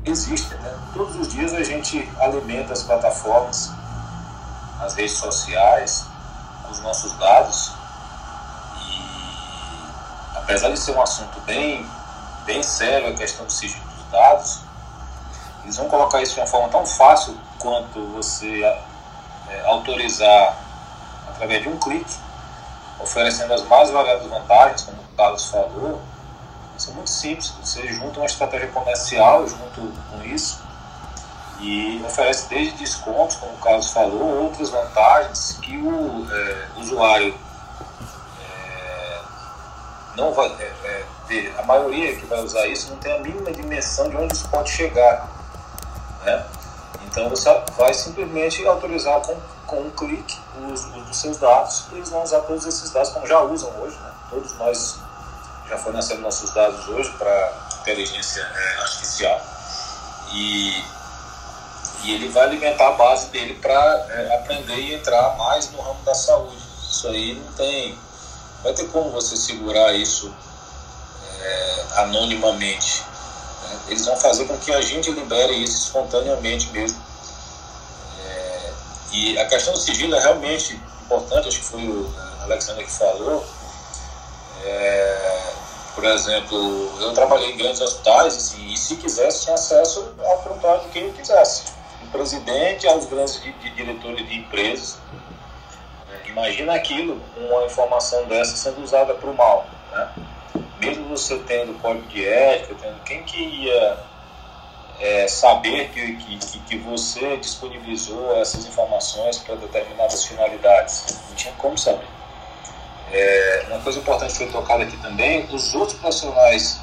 existem. Né? Todos os dias a gente alimenta as plataformas, as redes sociais, com os nossos dados apesar de ser um assunto bem, bem sério, a questão do sigilo dos dados, eles vão colocar isso de uma forma tão fácil quanto você é, autorizar através de um clique, oferecendo as mais variadas vantagens, como Carlos falou. Isso é muito simples, você junta uma estratégia comercial junto com isso e oferece desde descontos, como o Carlos falou, outras vantagens que o é, usuário não vai é, é, ver, a maioria que vai usar isso não tem a mínima dimensão de onde isso pode chegar. Né? Então você vai simplesmente autorizar com, com um clique o uso dos seus dados e eles vão usar todos esses dados como já usam hoje. Né? Todos nós já fornecemos nossos dados hoje para inteligência é, artificial e, e ele vai alimentar a base dele para é, aprender e entrar mais no ramo da saúde. Isso aí não tem vai ter como você segurar isso é, anonimamente. Né? Eles vão fazer com que a gente libere isso espontaneamente mesmo. É, e a questão do sigilo é realmente importante, acho que foi o Alexandre que falou. É, por exemplo, eu trabalhei em grandes hospitais assim, e se quisesse tinha acesso ao prontuário de quem eu quisesse. Do presidente aos grandes de, de diretores de empresas Imagina aquilo, uma informação dessa sendo usada para o mal. Né? Mesmo você tendo código de ética, tendo quem que ia é, saber que, que, que você disponibilizou essas informações para determinadas finalidades? Não tinha como saber. É, uma coisa importante foi tocada aqui também, os outros profissionais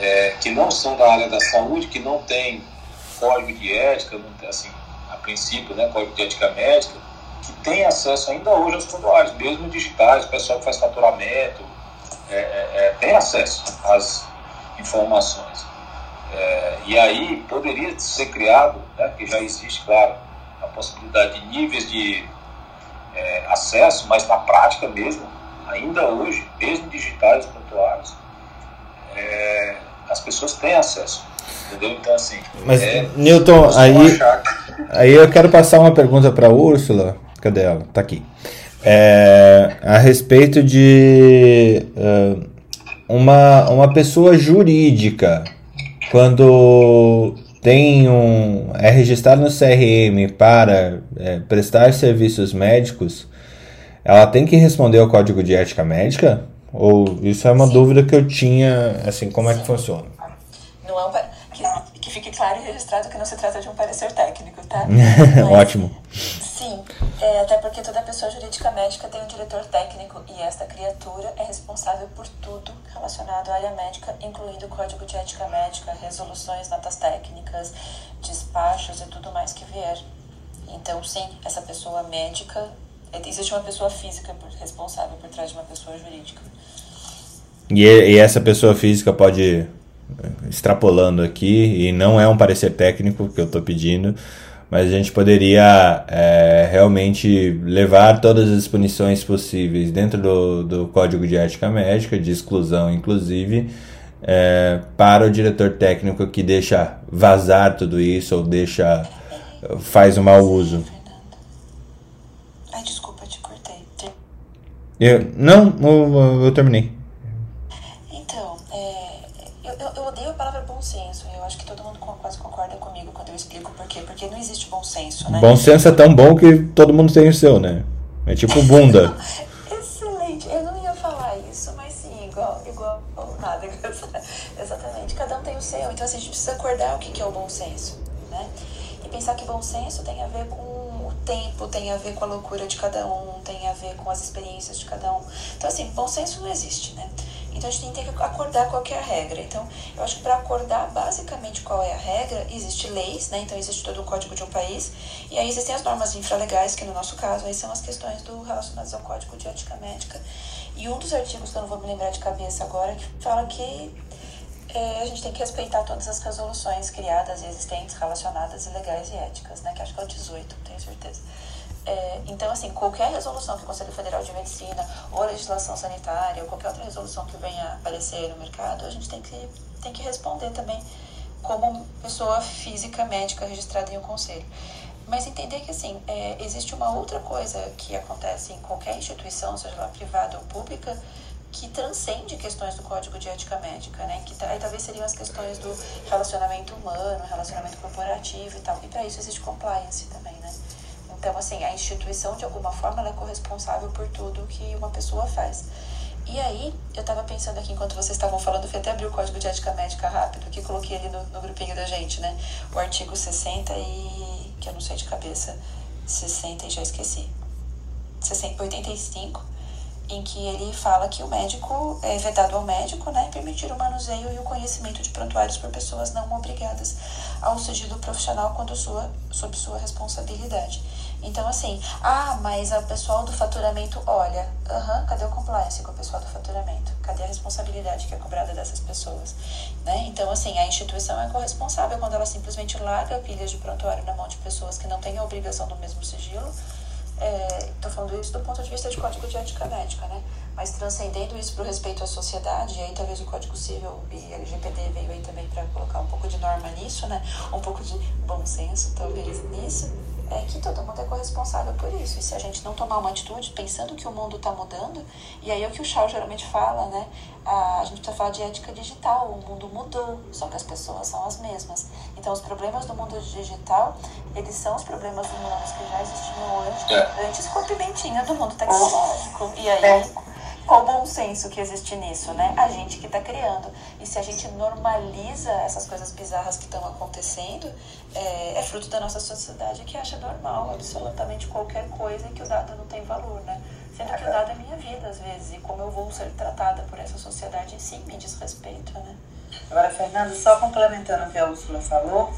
é, que não são da área da saúde, que não têm código de ética, não tem, assim, a princípio, né, código de ética médica, que tem acesso ainda hoje aos prontuários, mesmo digitais, o pessoal que faz faturamento, é, é, é tem acesso às informações. É, e aí poderia ser criado, né, que já existe, claro, a possibilidade de níveis de é, acesso, mas na prática mesmo, ainda hoje, mesmo digitais, prontuários, é, as pessoas têm acesso. Entendeu? Então, assim. Mas, Newton, aí, aí eu quero passar uma pergunta para a Úrsula Cadê ela? Tá aqui. É, a respeito de uh, uma, uma pessoa jurídica, quando tem um, é registrado no CRM para é, prestar serviços médicos, ela tem que responder ao código de ética médica? Ou isso é uma Sim. dúvida que eu tinha, assim, como é que funciona? Não é um, que, que fique claro e registrado que não se trata de um parecer técnico, tá? Ótimo. Sim, é, até porque toda pessoa jurídica médica tem um diretor técnico e esta criatura é responsável por tudo relacionado à área médica, incluindo o código de ética médica, resoluções, notas técnicas, despachos e tudo mais que vier. Então, sim, essa pessoa médica, existe uma pessoa física responsável por trás de uma pessoa jurídica. E, essa pessoa física pode, extrapolando aqui, e não é um parecer técnico que eu estou pedindo, mas a gente poderia é, realmente levar todas as punições possíveis dentro do, do Código de Ética Médica, de exclusão inclusive, é, para o diretor técnico que deixa vazar tudo isso ou deixa faz o mau uso. Ai, desculpa, te cortei. Eu, não, eu, eu terminei. Então, é, eu, eu odeio a palavra bom senso. Eu acho que todo mundo quase concorda comigo quando eu explico por quê. Porque não existe bom senso, né? Bom senso é tão bom que todo mundo tem o seu, né? É tipo bunda. Excelente. Eu não ia falar isso, mas sim, igual, igual nada. Exatamente. Cada um tem o seu. Então, assim, a gente precisa acordar o que é o bom senso, né? E pensar que bom senso tem a ver com o tempo, tem a ver com a loucura de cada um, tem a ver com as experiências de cada um. Então, assim, bom senso não existe, né? Então a gente tem que acordar qual é a regra. Então, eu acho que para acordar basicamente qual é a regra, existe leis, né? Então existe todo o código de um país, e aí existem as normas infralegais, que no nosso caso aí são as questões do relacionadas ao código de ética médica. E um dos artigos que eu não vou me lembrar de cabeça agora, que fala que é, a gente tem que respeitar todas as resoluções criadas e existentes relacionadas e legais e éticas, né? Que acho que é o 18, tenho certeza. É, então, assim, qualquer resolução que o Conselho Federal de Medicina ou legislação sanitária ou qualquer outra resolução que venha aparecer no mercado, a gente tem que, tem que responder também como pessoa física médica registrada em um conselho. Mas entender que, assim, é, existe uma outra coisa que acontece em qualquer instituição, seja ela privada ou pública, que transcende questões do Código de Ética Médica, né? Que aí talvez seriam as questões do relacionamento humano, relacionamento corporativo e tal. E para isso existe compliance também? Então, assim, a instituição, de alguma forma, ela é corresponsável por tudo que uma pessoa faz. E aí, eu estava pensando aqui, enquanto vocês estavam falando, fui até abrir o Código de Ética Médica rápido, que coloquei ali no, no grupinho da gente, né? O artigo 60 e... que eu não sei de cabeça, 60 e já esqueci. 60, 85, em que ele fala que o médico, é vedado ao médico, né, permitir o manuseio e o conhecimento de prontuários por pessoas não obrigadas ao sigilo profissional quando sua, sob sua responsabilidade. Então, assim, ah, mas o pessoal do faturamento olha, aham, uhum, cadê o compliance com o pessoal do faturamento? Cadê a responsabilidade que é cobrada dessas pessoas? Né? Então, assim, a instituição é corresponsável quando ela simplesmente larga pilhas de prontuário na mão de pessoas que não têm a obrigação do mesmo sigilo. Estou é, falando isso do ponto de vista de código de ética médica, né? Mas transcendendo isso para o respeito à sociedade, e aí talvez o Código Civil e LGPD veio aí também para colocar um pouco de norma nisso, né? Um pouco de bom senso, talvez, nisso é que todo mundo é corresponsável por isso. E se a gente não tomar uma atitude pensando que o mundo está mudando, e aí é o que o Charles geralmente fala, né? A, a gente precisa falar de ética digital, o mundo mudou, só que as pessoas são as mesmas. Então os problemas do mundo digital, eles são os problemas humanos que já existiam antes, é. antes com a pimentinha do mundo tecnológico. E aí é qual o bom senso que existe nisso, né? A gente que está criando. E se a gente normaliza essas coisas bizarras que estão acontecendo, é, é, fruto da nossa sociedade que acha normal absolutamente qualquer coisa e que o dado não tem valor, né? Sendo que o dado é minha vida, às vezes, e como eu vou ser tratada por essa sociedade em si me diz respeito, né? Agora, Fernanda, só complementando o que a Úrsula falou,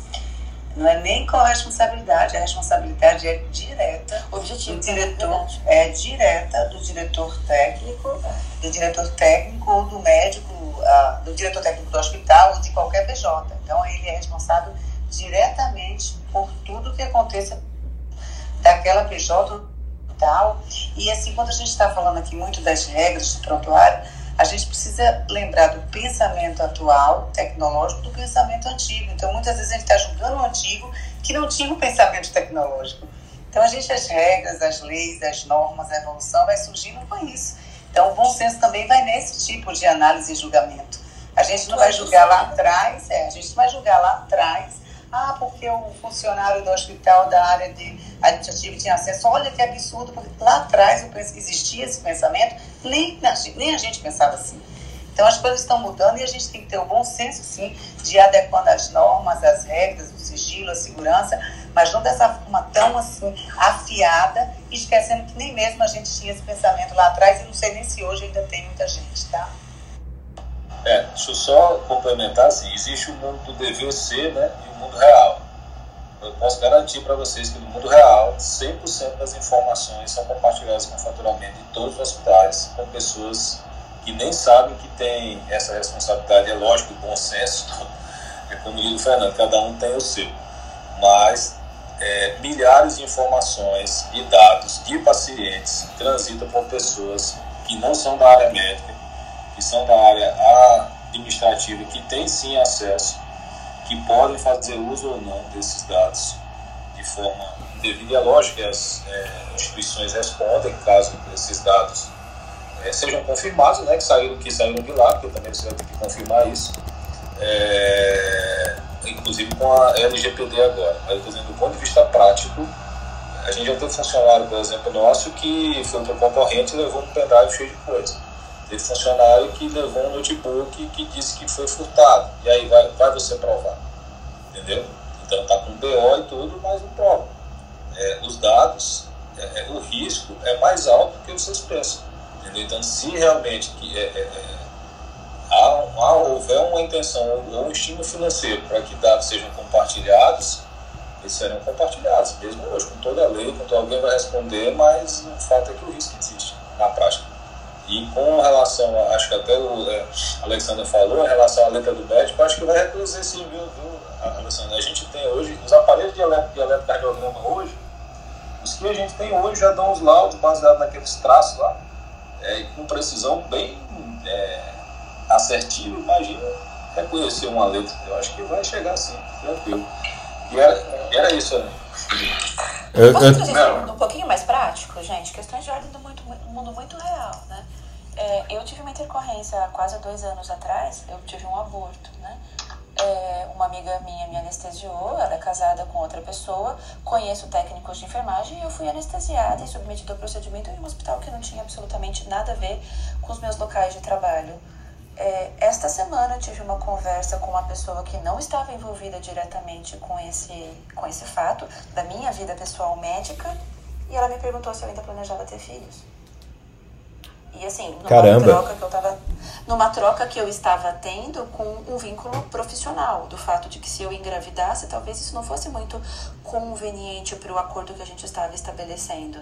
não é nem corresponsabilidade, a responsabilidade é direta Objetivo, do diretor, é direta do diretor técnico, do diretor técnico ou do médico, uh, do diretor técnico do hospital ou de qualquer PJ. Então ele é responsável diretamente por tudo que aconteça daquela PJ tal. E assim, quando a gente está falando aqui muito das regras do prontuário, a gente precisa lembrar do pensamento atual, tecnológico, do pensamento antigo. Então, muitas vezes a gente está julgando o antigo que não tinha um pensamento tecnológico. Então, a gente, as regras, as leis, as normas, a evolução vai surgindo com isso. Então, o bom senso também vai nesse tipo de análise e julgamento. A gente não vai julgar lá atrás, é, a gente não vai julgar lá atrás ah, porque o funcionário do hospital da área de administrativa tinha acesso. Olha que absurdo, porque lá atrás eu penso que existia esse pensamento, nem, nem a gente pensava assim. Então as coisas estão mudando e a gente tem que ter o bom senso, sim, de adequando as normas, as regras, o sigilo, a segurança, mas não dessa forma tão assim afiada, esquecendo que nem mesmo a gente tinha esse pensamento lá atrás e não sei nem se hoje ainda tem muita gente, tá? É, deixa eu só complementar assim, existe o mundo do dever ser né, e o mundo real. Eu posso garantir para vocês que no mundo real, 100% das informações são compartilhadas com faturamento em todos os hospitais, com pessoas que nem sabem que tem essa responsabilidade. É lógico, bom senso, é como diz o Fernando, cada um tem o seu. Mas é, milhares de informações e dados de pacientes transitam por pessoas que não são da área médica, que são da área administrativa, que têm sim acesso, que podem fazer uso ou não desses dados de forma indevida. É lógico que as é, instituições respondem caso esses dados é, sejam confirmados, né, que saíram, que saíram de lá, porque também você vai ter que confirmar isso, é, inclusive com a LGPD agora. Mas, por exemplo, do ponto de vista prático, a gente já tem funcionário, por exemplo, nosso, que foi para o concorrente e levou um pendrive cheio de coisa. Teve funcionário que levou um notebook que disse que foi furtado. E aí vai, vai você provar. Entendeu? Então tá com BO e tudo, mas não prova. É, os dados, é, é, o risco é mais alto do que vocês pensam. Entendeu? Então, se realmente que é, é, é há, há, houver uma intenção ou um estímulo financeiro para que dados sejam compartilhados, eles serão compartilhados, mesmo hoje, com toda a lei, com alguém vai responder, mas o fato é que o risco existe na prática. E com relação, a, acho que até o é, Alexandre falou, em relação à letra do médico, acho que vai reduzir sim, viu, viu Alexandre? A gente tem hoje, os aparelhos de eletrocardiograma hoje, os que a gente tem hoje já dão os laudos baseados naqueles traços lá, é, com precisão bem é, assertiva, imagina reconhecer uma letra. Eu acho que vai chegar assim, tranquilo. E era, era isso, né? Posso trazer um um pouquinho mais prático, gente? Questões de ordem do muito, mundo muito real, né? É, eu tive uma intercorrência há quase dois anos atrás, eu tive um aborto, né? É, uma amiga minha me anestesiou, ela é casada com outra pessoa, conheço técnicos de enfermagem e eu fui anestesiada e submetida ao procedimento em um hospital que não tinha absolutamente nada a ver com os meus locais de trabalho. É, esta semana eu tive uma conversa com uma pessoa que não estava envolvida diretamente com esse, com esse fato da minha vida pessoal médica e ela me perguntou se eu ainda planejava ter filhos. E assim, numa Caramba. troca que eu tava. Numa troca que eu estava tendo com um vínculo profissional, do fato de que se eu engravidasse, talvez isso não fosse muito conveniente para o acordo que a gente estava estabelecendo.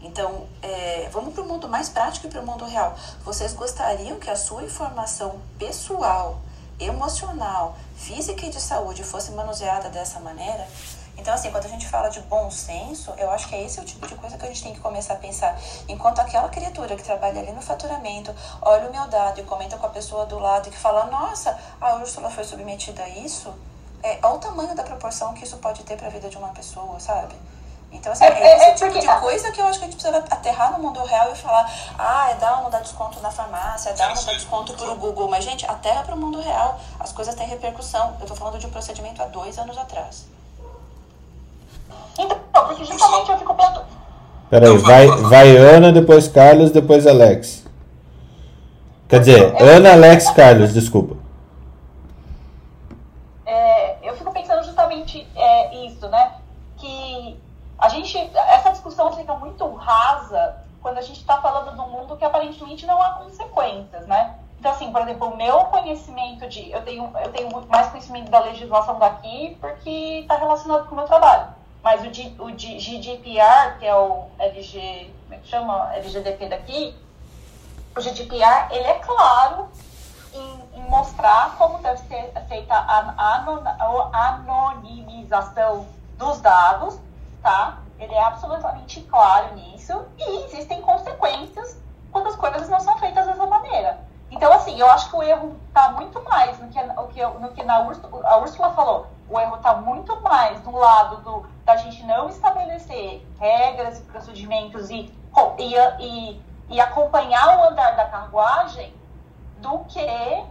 Então, é, vamos para o mundo mais prático e para o mundo real. Vocês gostariam que a sua informação pessoal, emocional, física e de saúde fosse manuseada dessa maneira? Então, assim, quando a gente fala de bom senso, eu acho que é esse o tipo de coisa que a gente tem que começar a pensar. Enquanto aquela criatura que trabalha ali no faturamento olha o meu dado e comenta com a pessoa do lado e que fala, nossa, a Úrsula foi submetida a isso, é, olha o tamanho da proporção que isso pode ter para a vida de uma pessoa, sabe? Então, assim, é, é esse é, tipo de coisa que eu acho que a gente precisa aterrar no mundo real e falar, ah, é dar ou não dar desconto na farmácia, é dar ou não dar desconto pro Google. Mas, gente, aterra pro mundo real. As coisas têm repercussão. Eu tô falando de um procedimento há dois anos atrás. Então, porque justamente eu fico pensando. Peraí, vai, vai Ana, depois Carlos, depois Alex. Quer dizer, eu, Ana, Alex, Carlos, desculpa. É, eu fico pensando justamente é, isso, né? Que a gente, essa discussão fica muito rasa quando a gente está falando de um mundo que aparentemente não há consequências, né? Então, assim, por exemplo, o meu conhecimento de. Eu tenho, eu tenho muito mais conhecimento da legislação daqui porque está relacionado com o meu trabalho. Mas o, G, o GDPR, que é o LG, como é que chama? LGDP daqui, o GDPR, ele é claro em, em mostrar como deve ser feita a, a anonimização dos dados, tá? Ele é absolutamente claro nisso e existem consequências quando as coisas não são feitas dessa maneira. Então, assim, eu acho que o erro está muito mais no que, no que, no que na a Úrsula falou. O erro está muito mais do lado do, da gente não estabelecer regras e procedimentos e, e, e, e acompanhar o andar da carruagem do que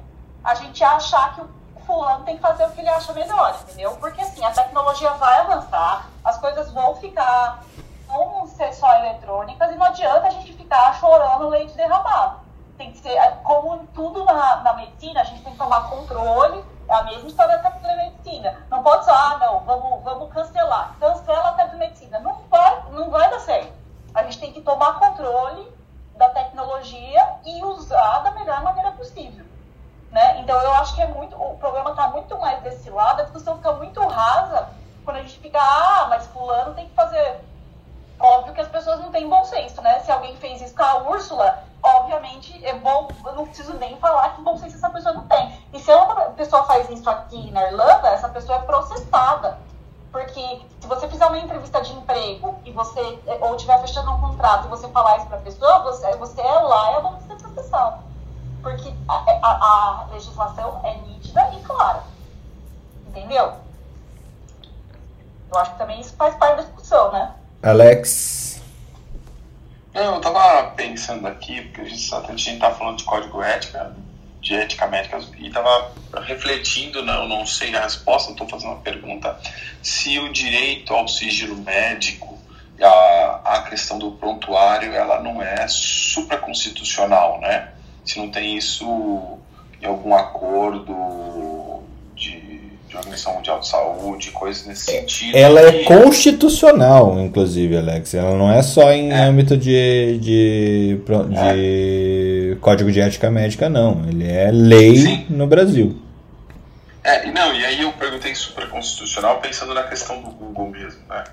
a gente achar que o fulano tem que fazer o que ele acha melhor, entendeu? Porque assim, a tecnologia vai avançar, as coisas vão ficar, vão ser só eletrônicas e não adianta a gente ficar chorando leite derramado tem que ser, é, como tudo na, na medicina, a gente tem que tomar controle, é a mesma história da telemedicina. Não pode ser, ah, não, vamos, vamos cancelar. Cancela a telemedicina. Não vai, não vai dar certo. A gente tem que tomar controle da tecnologia e usar da melhor maneira possível. Né? Então, eu acho que é muito, o problema está muito mais desse lado, a discussão fica muito rasa quando a gente fica, ah, mas fulano tem que fazer Óbvio que as pessoas não têm bom senso, né? Se alguém fez isso com a Úrsula, obviamente é bom, eu não preciso nem falar que bom senso essa pessoa não tem. E se uma pessoa faz isso aqui na Irlanda, essa pessoa é processada. Porque se você fizer uma entrevista de emprego e você, ou estiver fechando um contrato e você falar isso para a pessoa, você, você é liable de ser processado. Porque a, a, a legislação é nítida e clara. Entendeu? Eu acho que também isso faz parte da discussão, né? Alex. Não, eu tava pensando aqui, porque a gente, a gente tá falando de código ética, de ética médica, e tava refletindo, não, eu não sei a resposta, estou fazendo uma pergunta, se o direito ao sigilo médico, a, a questão do prontuário, ela não é supraconstitucional, né? Se não tem isso em algum acordo de Organização Mundial de Saúde, coisas nesse sentido. Ela é constitucional, inclusive, Alex. Ela não é só em é. âmbito de, de, de é. código de ética médica, não. Ele é lei Sim. no Brasil. É, não, e aí eu perguntei supraconstitucional pensando na questão do Google mesmo, né?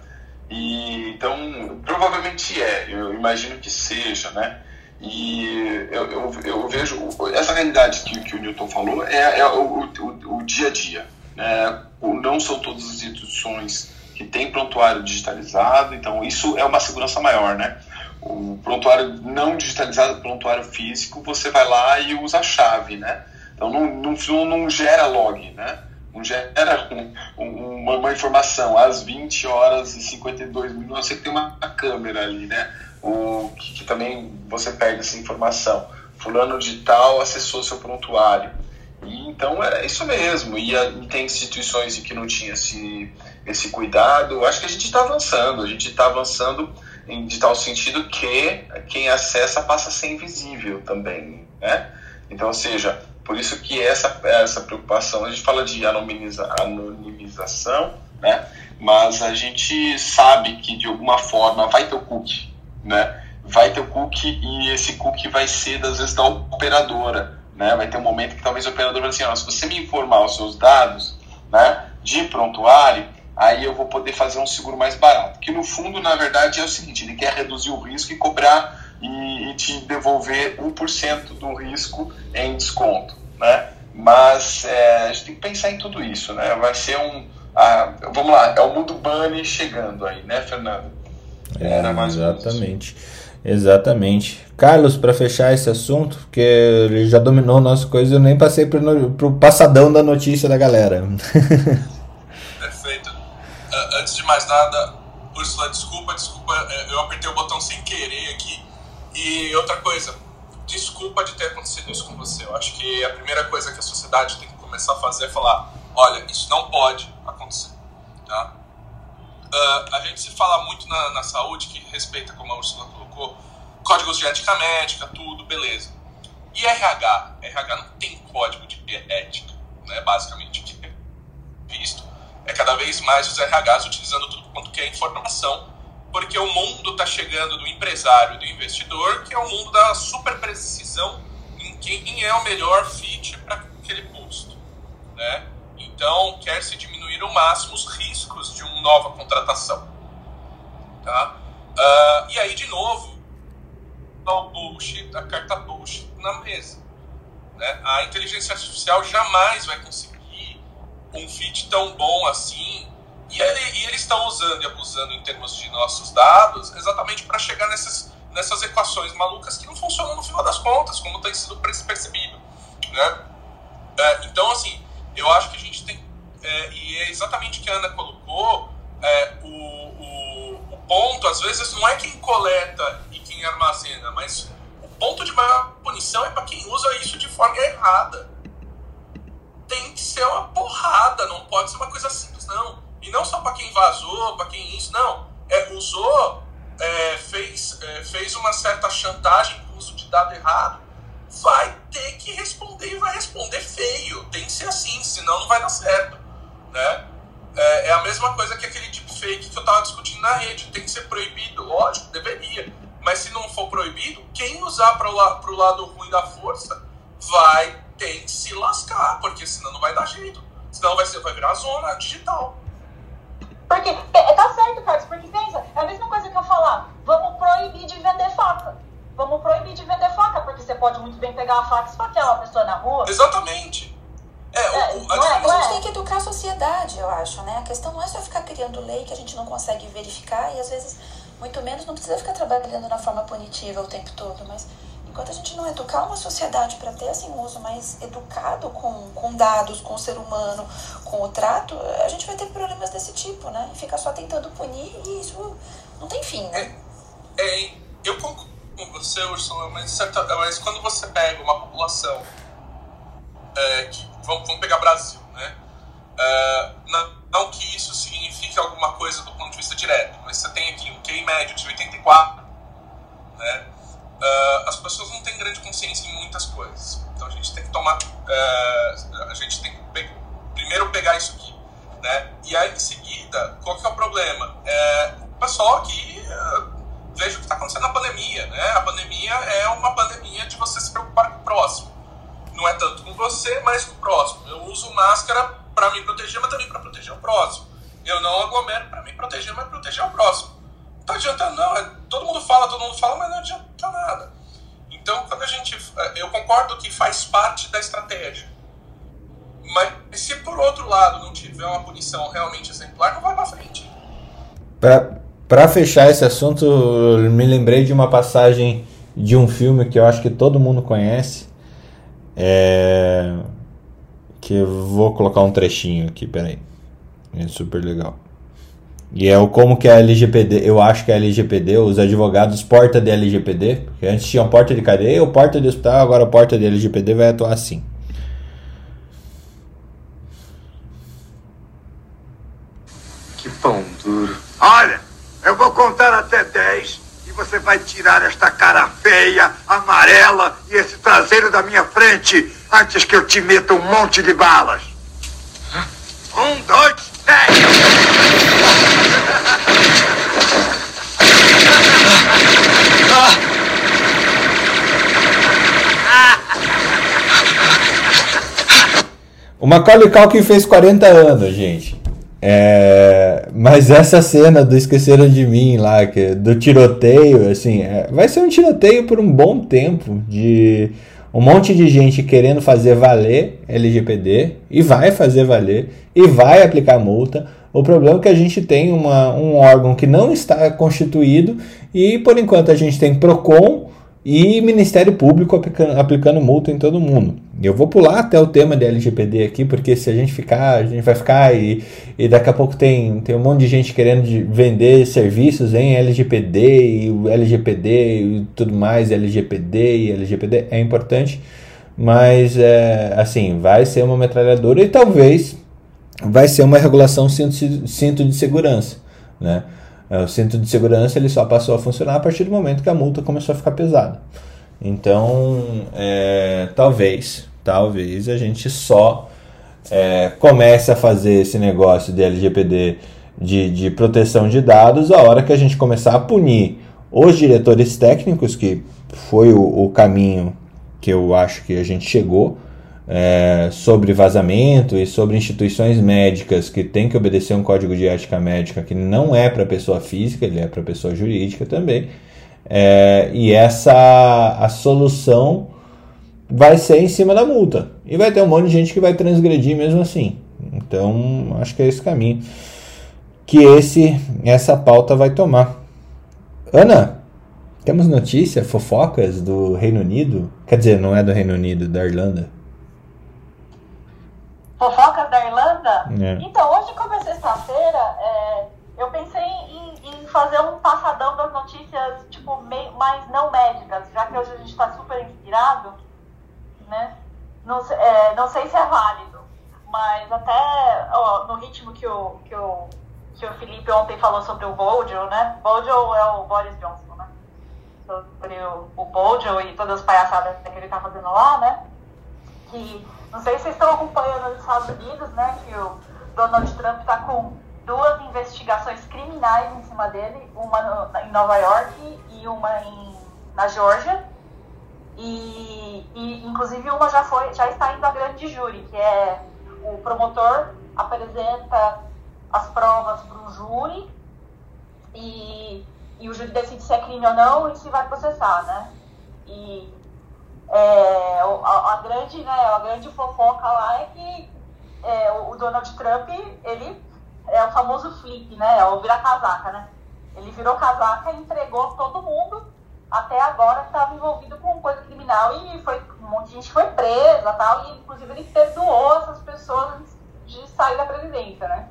E, então, provavelmente é, eu imagino que seja, né? E eu, eu, eu vejo essa realidade que, que o Newton falou é, é o, o, o dia a dia. É, não são todas as instituições que têm prontuário digitalizado, então isso é uma segurança maior, né? O prontuário não digitalizado, prontuário físico, você vai lá e usa a chave, né? Então não, não, não gera log, né? Não gera um, uma, uma, informação às 20 horas e 52 minutos, você tem uma câmera ali, né? O, que, que também você perde essa informação. Fulano de tal acessou seu prontuário então é isso mesmo. E, e, tem instituições em que não tinha esse, esse cuidado. Acho que a gente está avançando. A gente está avançando em, de tal sentido que quem acessa passa a ser invisível também. Né? Então, ou seja, por isso que essa, essa preocupação, a gente fala de anonimiza, anonimização, né? mas a gente sabe que de alguma forma vai ter o cookie. Né? Vai ter o cookie e esse cookie vai ser, às vezes, da operadora né? Vai ter um momento que talvez o operador vai dizer assim, se você me informar os seus dados né, de prontuário, aí eu vou poder fazer um seguro mais barato. Que no fundo, na verdade, é o seguinte, ele quer reduzir o risco e cobrar e, e te devolver 1% do risco em desconto, né? Mas é, a gente tem que pensar em tudo isso, né? Vai ser um... A, vamos lá, é o mundo bunny chegando aí, né, Fernando? É, exatamente. Exatamente. Carlos, para fechar esse assunto, porque ele já dominou nossa coisa, eu nem passei pro, pro passadão da notícia da galera. Perfeito. Uh, antes de mais nada, Ursula, desculpa, desculpa, é, eu apertei o botão sem querer aqui. E outra coisa, desculpa de ter acontecido isso com você. Eu acho que a primeira coisa que a sociedade tem que começar a fazer é falar: olha, isso não pode acontecer. Tá? Uh, a gente se fala muito na, na saúde que respeita, como a Ursula colocou, códigos de ética médica, tudo, beleza. E RH? RH não tem código de ética, né, basicamente. Que é visto é cada vez mais os RHs utilizando tudo quanto que é informação, porque o mundo está chegando do empresário e do investidor, que é o mundo da super precisão em quem é o melhor fit para aquele posto. Né? Então, quer-se diminuir ao máximo os riscos de uma nova contratação. Tá? Uh, e aí, de novo, o bullshit, a carta bullshit na mesa. Né? A inteligência artificial jamais vai conseguir um fit tão bom assim. E, ele, e eles estão usando e abusando em termos de nossos dados exatamente para chegar nessas, nessas equações malucas que não funcionam no final das contas, como tem sido percebido. Né? É, então, assim, eu acho que a gente tem. É, e é exatamente o que a Ana colocou: é, o, ponto, às vezes, não é quem coleta e quem armazena, mas o ponto de maior punição é para quem usa isso de forma errada. Tem que ser uma porrada, não pode ser uma coisa simples, não. E não só para quem vazou, para quem isso, não. É, usou, é, fez, é, fez uma certa chantagem com uso de dado errado vai ter que responder e vai responder feio. Tem que ser assim, senão não vai dar certo. Né? É, é a mesma coisa que aquele deepfake que eu estava discutindo na rede. Tem que ser proibido? Lógico, deveria. Mas se não for proibido, quem usar para o lado ruim da força vai ter que se lascar, porque senão não vai dar jeito. Senão vai, ser, vai virar zona digital. Porque, é, tá certo, Carlos, porque pensa, é a mesma coisa que eu falar, vamos proibir de vender faca. Vamos proibir de vender faca, porque você pode muito bem pegar a faca e esfaquear uma pessoa na rua. Exatamente. É, É, o, o, não é, a, não A é? gente tem que educar a sociedade, eu acho, né? A questão não é só ficar criando lei que a gente não consegue verificar e às vezes, muito menos, não precisa ficar trabalhando na forma punitiva o tempo todo, mas enquanto a gente não educar uma sociedade para ter assim, um uso mais educado com, com dados, com o ser humano, com o trato, a gente vai ter problemas desse tipo, né? E ficar só tentando punir e isso não tem fim, né? É, eu concordo com você, Ursula, mas, certa, mas quando você pega uma população é, que vamos, vamos pegar Brasil, né? É, não, não que isso signifique alguma coisa do ponto de vista direto, mas você tem aqui um QI médio de 84, né? É, as pessoas não têm grande consciência em muitas coisas, então a gente tem que tomar, é, a gente tem que pe- primeiro pegar isso aqui, né? E aí em seguida, qual que é o problema? É, o pessoal aqui é, veja o que está acontecendo na pandemia, né? A pandemia é uma pandemia de você se preocupar com o próximo. Não é tanto com você, mas com o próximo. Eu uso máscara para me proteger, mas também para proteger o próximo. Eu não aglomero para me proteger, mas proteger o próximo. Não tá adiantando, não. É- Todo mundo fala, todo mundo fala, mas não adianta nada. Então, quando a gente. é, Eu concordo que faz parte da estratégia. Mas se por outro lado não tiver uma punição realmente exemplar, não vai para frente. Pra fechar esse assunto, me lembrei de uma passagem de um filme que eu acho que todo mundo conhece. É... Que eu vou colocar um trechinho aqui, peraí. É super legal. E é o como que a LGPD, eu acho que a LGPD, os advogados porta de LGPD, porque antes tinha porta de cadeia ou porta de hospital, agora porta de LGPD vai atuar assim. Que pão duro. Olha, eu vou contar até 10 e você vai tirar esta cara feia, amarela e esse traseiro da minha frente antes que eu te meta um monte de balas. Um, dois, dez! O Macaulay Culkin fez 40 anos, gente. É, mas essa cena do Esqueceram de Mim lá, que, é do tiroteio, assim, é, vai ser um tiroteio por um bom tempo de um monte de gente querendo fazer valer LGPD e vai fazer valer e vai aplicar multa. O problema é que a gente tem uma, um órgão que não está constituído e por enquanto a gente tem PROCON e Ministério Público aplicando, multa em todo mundo. Eu vou pular até o tema de LGPD aqui, porque se a gente ficar, a gente vai ficar e, e daqui a pouco tem, tem um monte de gente querendo de vender serviços em LGPD e o LGPD e tudo mais, LGPD e LGPD é importante, mas é, assim, vai ser uma metralhadora e talvez vai ser uma regulação cinto, cinto de segurança, né? O cinto de segurança ele só passou a funcionar a partir do momento que a multa começou a ficar pesada. Então, é, talvez, talvez a gente só é, comece a fazer esse negócio de LGPD de, de proteção de dados a hora que a gente começar a punir os diretores técnicos, que foi o, o caminho que eu acho que a gente chegou, é, sobre vazamento e sobre instituições médicas que tem que obedecer um código de ética médica que não é para pessoa física, ele é para pessoa jurídica também. É, e essa a solução vai ser em cima da multa. E vai ter um monte de gente que vai transgredir mesmo assim. Então, acho que é esse caminho que esse essa pauta vai tomar. Ana, temos notícia, fofocas do Reino Unido? Quer dizer, não é do Reino Unido, da Irlanda. Fofocas da Irlanda? É. Então, hoje, como é sexta-feira, é, eu pensei em, em fazer um passadão das notícias, tipo, meio, mais não médicas, já que hoje a gente está super inspirado, né? Não, é, não sei se é válido, mas até ó, no ritmo que o, que, o, que o Felipe ontem falou sobre o Bojo, né? Bojo é o Boris Johnson, né? Sobre o, o Bojo e todas as palhaçadas que ele tá fazendo lá, né? Que não sei se vocês estão acompanhando nos Estados Unidos, né, que o Donald Trump está com duas investigações criminais em cima dele, uma no- em Nova York e uma em, na Geórgia. E, e, inclusive uma já foi, já está indo a grande júri, que é o promotor apresenta as provas para o júri e, e o júri decide se é crime ou não e se vai processar, né? E é, a, a, grande, né, a grande fofoca lá é que é, o Donald Trump, ele é o famoso flip, né? É o vira-casaca, né? Ele virou casaca e entregou todo mundo até agora que estava envolvido com coisa criminal e foi, um monte de gente foi presa tal, e inclusive ele perdoou essas pessoas de sair da presidência, né?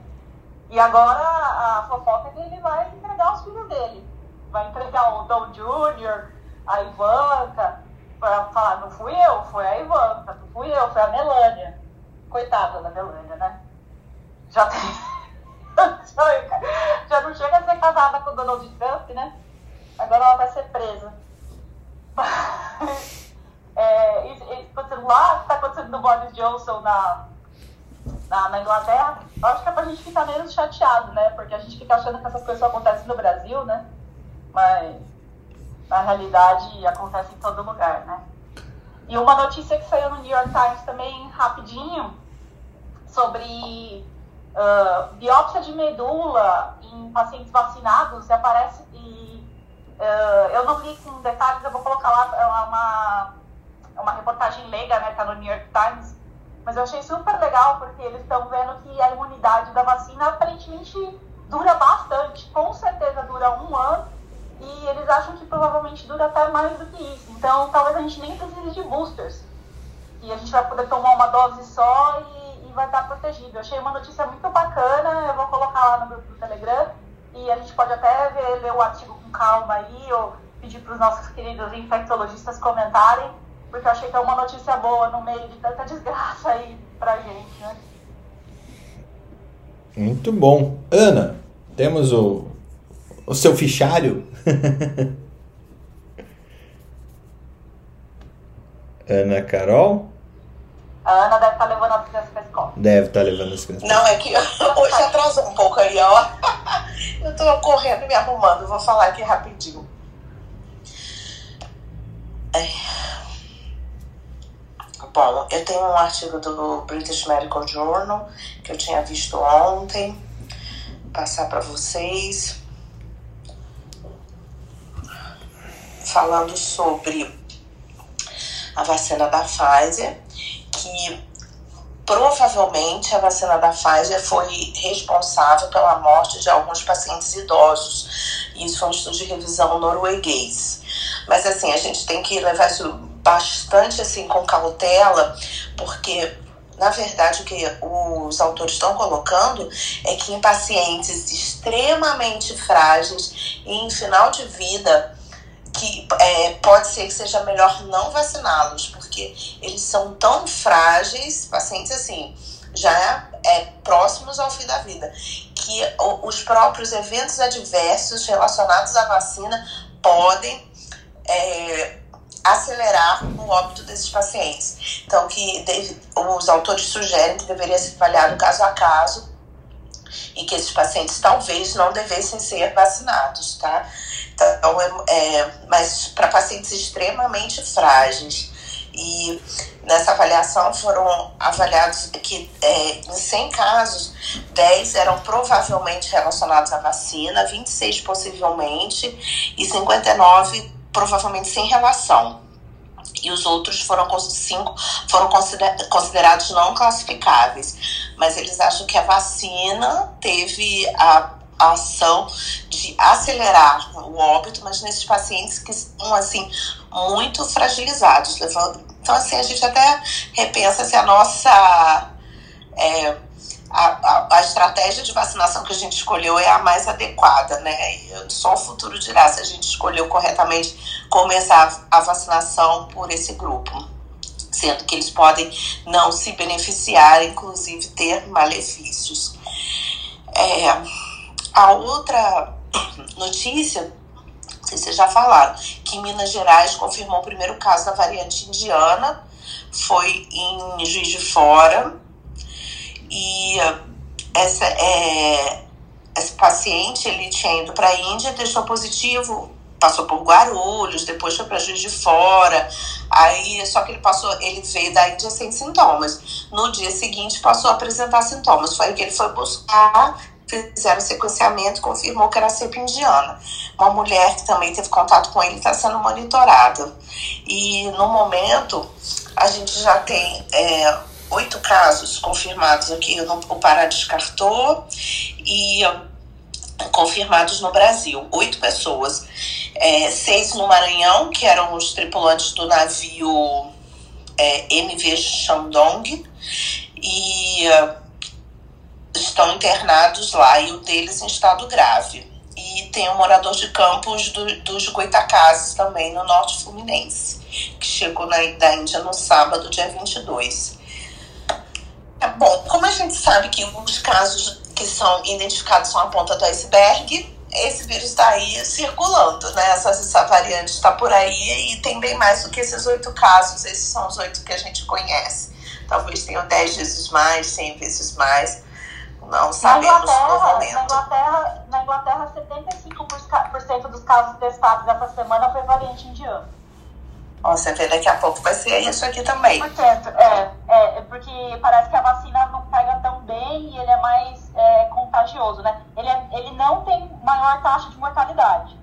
E agora a fofoca é que ele vai entregar os filhos dele. Vai entregar o Dom Jr., a Ivanka, para falar, não fui eu, foi a Ivanka, não fui eu, foi a Melânia. Coitada da Melânia, né? Já tem. Já não chega a ser casada com o Donald Trump, né? Agora ela vai ser presa. é, e, e, lá, está acontecendo no Boris Johnson na, na, na, Inglaterra, eu acho que é pra gente ficar menos chateado, né? Porque a gente fica achando que essas coisas acontecem no Brasil, né? Mas na realidade acontece em todo lugar, né? E uma notícia que saiu no New York Times também, rapidinho, sobre uh, biópsia de medula em pacientes vacinados, e aparece e uh, eu não li com detalhes, eu vou colocar lá, é uma, é uma reportagem leiga, né, tá no New York Times, mas eu achei super legal porque eles estão vendo que a imunidade da vacina aparentemente dura bastante, com certeza dura um ano, e eles acham dura até mais do que isso. Então talvez a gente nem precise de boosters. E a gente vai poder tomar uma dose só e, e vai estar protegido. Eu achei uma notícia muito bacana, eu vou colocar lá no grupo do Telegram. E a gente pode até ver, ler o artigo com calma aí, ou pedir para os nossos queridos infectologistas comentarem, porque eu achei que é uma notícia boa no meio de tanta desgraça aí pra gente, né? Muito bom. Ana, temos o, o seu fichário? Ana Carol? A Ana deve estar tá levando as crianças para escola. Deve estar tá levando as crianças. Não, é que hoje atrasou um pouco aí, ó. Eu tô correndo me arrumando, vou falar aqui rapidinho. Bom, eu tenho um artigo do British Medical Journal que eu tinha visto ontem, passar para vocês. falando sobre a vacina da Pfizer, que provavelmente a vacina da Pfizer foi responsável pela morte de alguns pacientes idosos. Isso foi um estudo de revisão norueguês. Mas assim, a gente tem que levar isso bastante assim com cautela, porque na verdade o que os autores estão colocando é que em pacientes extremamente frágeis e em final de vida que é, pode ser que seja melhor não vaciná-los, porque eles são tão frágeis, pacientes assim, já é, próximos ao fim da vida, que os próprios eventos adversos relacionados à vacina podem é, acelerar o óbito desses pacientes. Então, que deve, os autores sugerem que deveria ser avaliado caso a caso e que esses pacientes talvez não devessem ser vacinados, tá? Então, é, é mas para pacientes extremamente frágeis. E nessa avaliação foram avaliados que é, em 100 casos, 10 eram provavelmente relacionados à vacina, 26 possivelmente e 59 provavelmente sem relação. E os outros foram cinco foram considerados não classificáveis. Mas eles acham que a vacina teve a a ação de acelerar o óbito, mas nesses pacientes que estão assim muito fragilizados. Então assim a gente até repensa se a nossa é, a, a, a, estratégia de vacinação que a gente escolheu é a mais adequada, né? Só o futuro dirá se a gente escolheu corretamente começar a vacinação por esse grupo, sendo que eles podem não se beneficiar, inclusive ter malefícios. É, a outra notícia, não sei se vocês já falaram, que Minas Gerais confirmou o primeiro caso da variante indiana, foi em Juiz de Fora, e essa, é, esse paciente ele tinha ido para a Índia, testou positivo passou por Guarulhos, depois foi para Juiz de Fora. Aí, só que ele passou, ele veio da Índia sem sintomas. No dia seguinte passou a apresentar sintomas. Foi aí que ele foi buscar, fizeram sequenciamento, confirmou que era cepa indiana. Uma mulher que também teve contato com ele está sendo monitorada. E no momento a gente já tem é, oito casos confirmados aqui, o Pará descartou e confirmados no Brasil, oito pessoas, é, seis no Maranhão, que eram os tripulantes do navio é, MV Shandong, e estão internados lá, e um deles em estado grave. E tem um morador de campos do, dos Goitacazes também, no norte fluminense, que chegou na, da Índia no sábado, dia 22. É, bom, como a gente sabe que os casos que são identificados são a ponta do iceberg, esse vírus está aí circulando, né? Essa, essa variante está por aí e tem bem mais do que esses oito casos. Esses são os oito que a gente conhece. Talvez tenham dez vezes mais, cem vezes mais. Não sabemos na no momento. Na Inglaterra, na Inglaterra 75% dos casos testados essa semana foi variante indiana. Você vê, daqui a pouco vai ser isso aqui também. Portanto, é, é, porque parece que a vacina não pega tão bem e ele é mais é, contagioso, né? Ele, é, ele não tem maior taxa de mortalidade.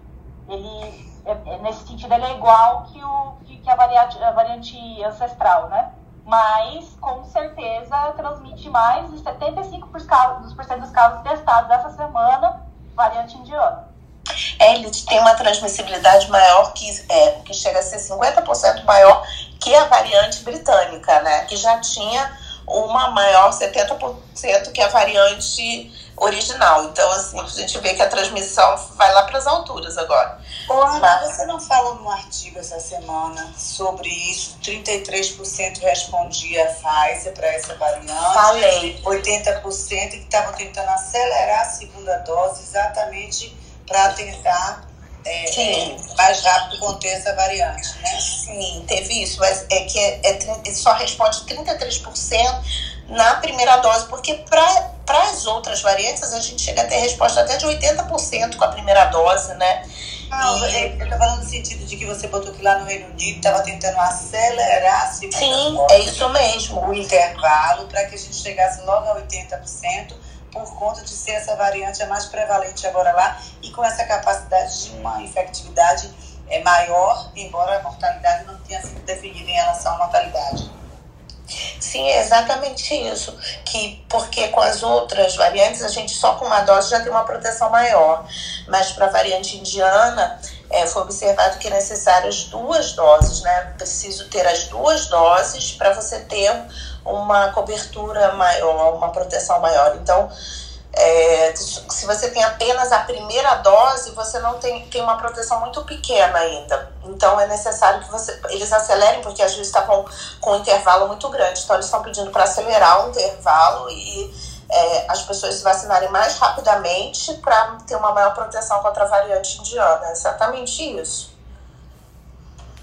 Ele, é, é, nesse sentido, ele é igual que, o, que a, variante, a variante ancestral, né? Mas, com certeza, transmite mais de 75% dos casos testados dessa semana, variante indiana. É, ele tem uma transmissibilidade maior que, é, que chega a ser 50% maior que a variante britânica, né? Que já tinha uma maior 70% que a variante original. Então, assim, a gente vê que a transmissão vai lá para as alturas agora. Ô, Ana, Mas... você não falou num artigo essa semana sobre isso? 33% respondia Pfizer para essa variante. Falei. 80% que estavam tentando acelerar a segunda dose exatamente para tentar é, mais rápido conter essa variante, né? Sim, teve isso, mas é que é, é, só responde 33% na primeira dose, porque para as outras variantes a gente chega a ter resposta até de 80% com a primeira dose, né? Não, e... É, eu tô falando no sentido de que você botou que lá no Reino Unido estava tentando acelerar a segunda Sim, dose, é isso mesmo. O intervalo para que a gente chegasse logo a 80% por conta de ser essa variante a mais prevalente agora lá e com essa capacidade de uma infectividade é, maior, embora a mortalidade não tenha sido definida em relação à mortalidade. Sim, é exatamente isso. Que porque com as outras variantes a gente só com uma dose já tem uma proteção maior, mas para a variante indiana é, foi observado que é necessário as duas doses, né? Preciso ter as duas doses para você ter uma cobertura maior, uma proteção maior. Então, é, se você tem apenas a primeira dose, você não tem, tem uma proteção muito pequena ainda. Então é necessário que você, eles acelerem, porque às vezes estavam com um intervalo muito grande. Então eles estão pedindo para acelerar o intervalo e é, as pessoas se vacinarem mais rapidamente para ter uma maior proteção contra a variante indiana. É exatamente isso.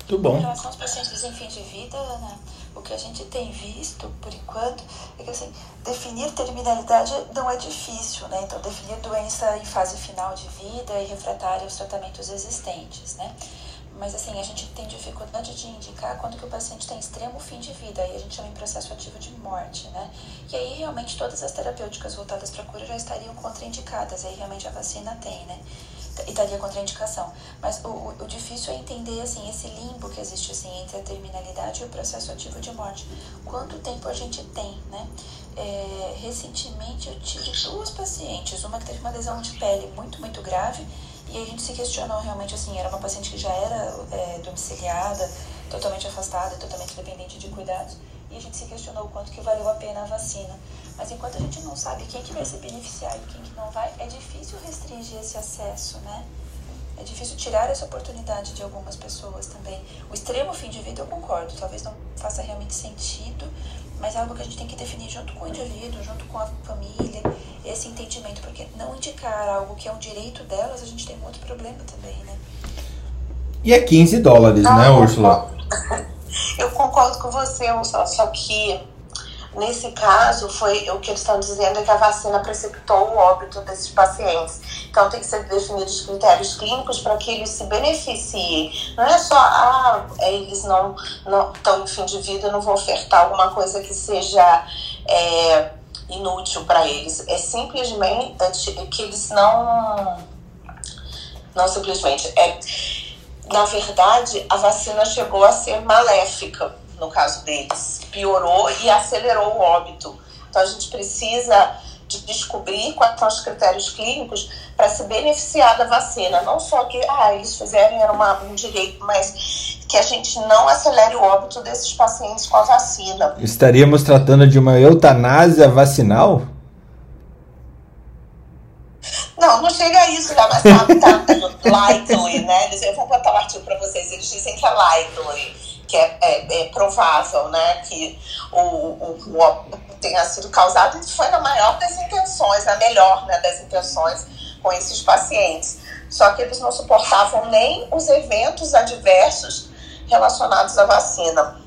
Muito bom. Em relação aos pacientes em fim de vida, Ana, o que a gente tem visto, por enquanto, é que assim, definir terminalidade não é difícil, né? Então, definir doença em fase final de vida e refratária aos tratamentos existentes, né? Mas assim, a gente tem dificuldade de indicar quando que o paciente tem extremo fim de vida, aí a gente chama em processo ativo de morte, né? E aí realmente todas as terapêuticas voltadas para cura já estariam contraindicadas, aí realmente a vacina tem, né? E daria contraindicação. Mas o, o, o, difícil é entender assim esse limbo que existe assim entre a terminalidade e o processo ativo de morte. Quanto tempo a gente tem, né? É, recentemente eu tive duas pacientes, uma que teve uma lesão de pele muito, muito grave, e a gente se questionou realmente assim, era uma paciente que já era é, domiciliada, totalmente afastada, totalmente dependente de cuidados, e a gente se questionou o quanto que valeu a pena a vacina. Mas enquanto a gente não sabe quem que vai se beneficiar e quem que não vai, é difícil restringir esse acesso, né? É difícil tirar essa oportunidade de algumas pessoas também. O extremo fim de vida eu concordo, talvez não faça realmente sentido, mas é algo que a gente tem que definir junto com o indivíduo, junto com a família, esse entendimento, porque não indicar algo que é um direito delas, a gente tem muito problema também, né? E é 15 dólares, né, Úrsula? Eu concordo com você, Úrsula, só que Nesse caso, foi o que eles estão dizendo é que a vacina precipitou o óbito desses pacientes. Então, tem que ser definidos critérios clínicos para que eles se beneficiem. Não é só, ah, eles não estão em fim de vida, não vou ofertar alguma coisa que seja é, inútil para eles. É simplesmente é que eles não. Não simplesmente. É, na verdade, a vacina chegou a ser maléfica no caso deles, piorou e acelerou o óbito. Então a gente precisa de descobrir quais são os critérios clínicos para se beneficiar da vacina. Não só que ah, eles fizeram era uma, um direito, mas que a gente não acelere o óbito desses pacientes com a vacina. Estaríamos tratando de uma eutanásia vacinal? Não, não chega a isso, já, mas tá, tá likely, né? Eu vou botar o um artigo para vocês, eles dizem que é likely que é, é, é provável né, que o, o, o, tenha sido causado e foi na maior das intenções, na melhor né, das intenções com esses pacientes. Só que eles não suportavam nem os eventos adversos relacionados à vacina.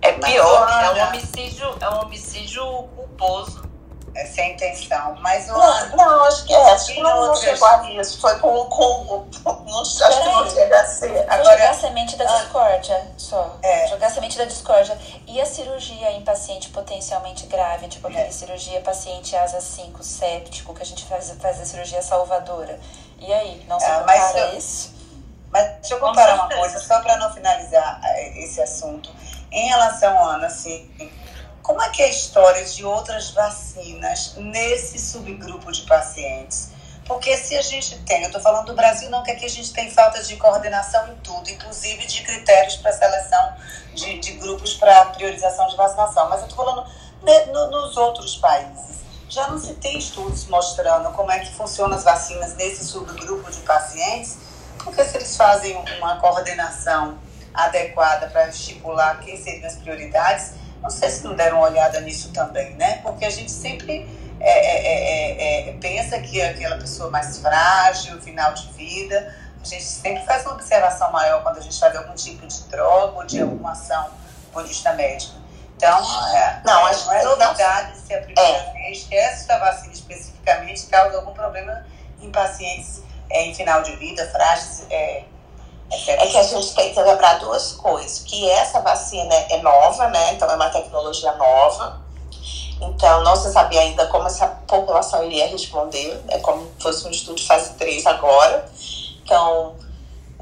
É pior, é um homicídio, é um homicídio culposo é sem intenção. Mas o não, não, acho que é. Acho que não, não chegou a isso. Foi com. com não, acho que não chega a ser. Agora, jogar a semente da ah, discórdia só. É. Jogar a semente da discórdia. E a cirurgia em paciente potencialmente grave, tipo aquela é. cirurgia paciente asa 5, séptico, que a gente faz, faz a cirurgia salvadora. E aí, não se compara eu, isso? Mas deixa eu comparar uma coisa, só para não finalizar eh, esse assunto. Em relação, Ana, assim como é que é a história de outras vacinas nesse subgrupo de pacientes? Porque se a gente tem, eu estou falando do Brasil, não que aqui a gente tem falta de coordenação em tudo, inclusive de critérios para seleção de, de grupos para priorização de vacinação, mas eu estou falando né, no, nos outros países. Já não se tem estudos mostrando como é que funcionam as vacinas nesse subgrupo de pacientes, porque se eles fazem uma coordenação adequada para estipular quem seriam as prioridades, não sei se não deram uma olhada nisso também, né? Porque a gente sempre é é, é, é, é, pensa que aquela pessoa mais frágil, final de vida, a gente sempre faz uma observação maior quando a gente faz algum tipo de droga ou de alguma ação política médica. Então, não, acho não é novidade se a primeira vez que essa vacina especificamente causa algum problema em pacientes em final de vida, frágeis, é que a gente tem que lembrar duas coisas, que essa vacina é nova, né? Então é uma tecnologia nova. Então não se sabia ainda como essa população iria responder, é como se fosse um estudo de fase 3 agora. Então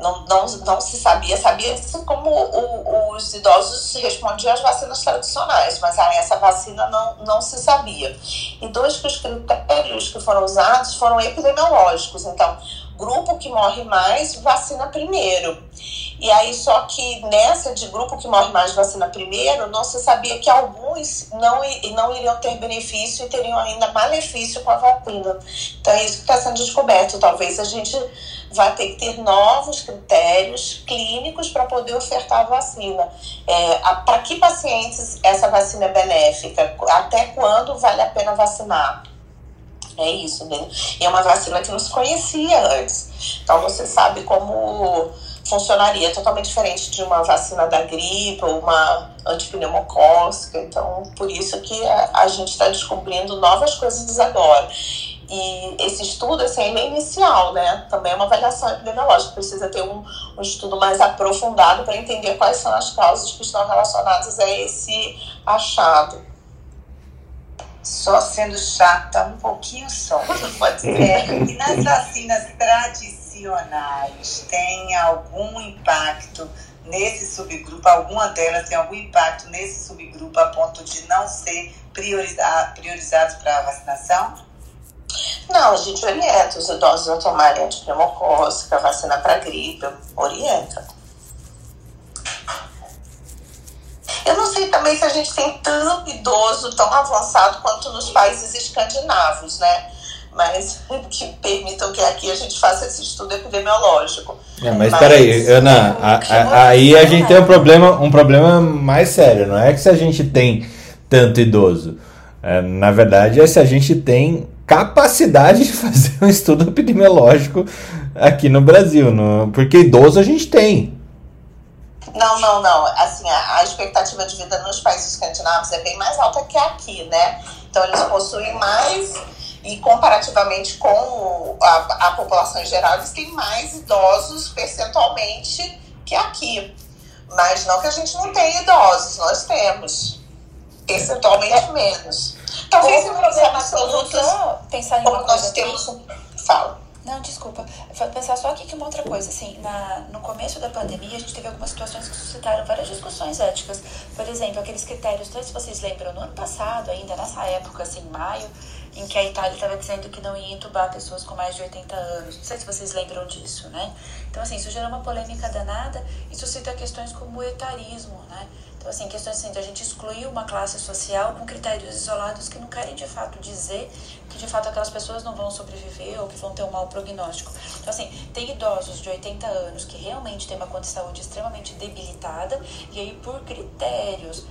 não, não, não se sabia, sabia-se como o, os idosos respondiam às vacinas tradicionais, mas aí essa vacina não, não se sabia. E dois que os critérios que foram usados foram epidemiológicos. Então, grupo que morre mais, vacina primeiro. E aí, só que nessa de grupo que morre mais, vacina primeiro, não se sabia que alguns não, não iriam ter benefício e teriam ainda malefício com a vacina. Então, é isso que está sendo descoberto. Talvez a gente vai ter que ter novos critérios clínicos para poder ofertar a vacina. É, para que pacientes essa vacina é benéfica? Até quando vale a pena vacinar? É isso, né? E é uma vacina que não se conhecia antes. Então você sabe como funcionaria é totalmente diferente de uma vacina da gripe ou uma antipneumocócica. Então, por isso que a, gente está descobrindo novas coisas agora. E esse estudo, assim, é inicial, né? Também é uma avaliação epidemiológica. Precisa ter um, um estudo mais aprofundado para entender quais são as causas que estão relacionadas a esse achado só sendo chata um pouquinho só. Pode ser. É, e nas vacinas tradicionais tem algum impacto nesse subgrupo? Alguma delas tem algum impacto nesse subgrupo a ponto de não ser priorizado, priorizados para a vacinação? Não, a gente orienta os idosos a tomarem antipneumocócica, vacina para gripe, orienta. Eu não sei também se a gente tem tanto idoso tão avançado quanto nos países escandinavos, né? Mas que permitam que aqui a gente faça esse estudo epidemiológico. É, mas, mas peraí, Ana, a, a, aí a gente tem um problema, um problema mais sério, não é que se a gente tem tanto idoso. É, na verdade, é se a gente tem capacidade de fazer um estudo epidemiológico aqui no Brasil. No, porque idoso a gente tem. Não, não, não. Assim, a, a, expectativa de vida nos países escandinavos é bem mais alta que aqui, né? Então eles possuem mais e comparativamente com a, a população em geral, eles têm mais idosos percentualmente que aqui. Mas não que a gente não tenha idosos, nós temos. Percentualmente menos. Talvez em números absolutos, pensar em como nós temos... Fala. Não, desculpa. Pensar só aqui que uma outra coisa, assim, na, no começo da pandemia a gente teve algumas situações que suscitaram várias discussões éticas. Por exemplo, aqueles critérios, sei se vocês lembram, no ano passado, ainda nessa época, assim, maio, em que a Itália estava dizendo que não ia entubar pessoas com mais de 80 anos. Não sei se vocês lembram disso, né? Então, assim, isso gerou uma polêmica danada e suscita questões como o etarismo, né? Então, assim, questões assim, de a gente excluir uma classe social com critérios isolados que não querem, de fato, dizer que, de fato, aquelas pessoas não vão sobreviver ou que vão ter um mau prognóstico. Então, assim, tem idosos de 80 anos que realmente têm uma condição de saúde extremamente debilitada e aí, por critérios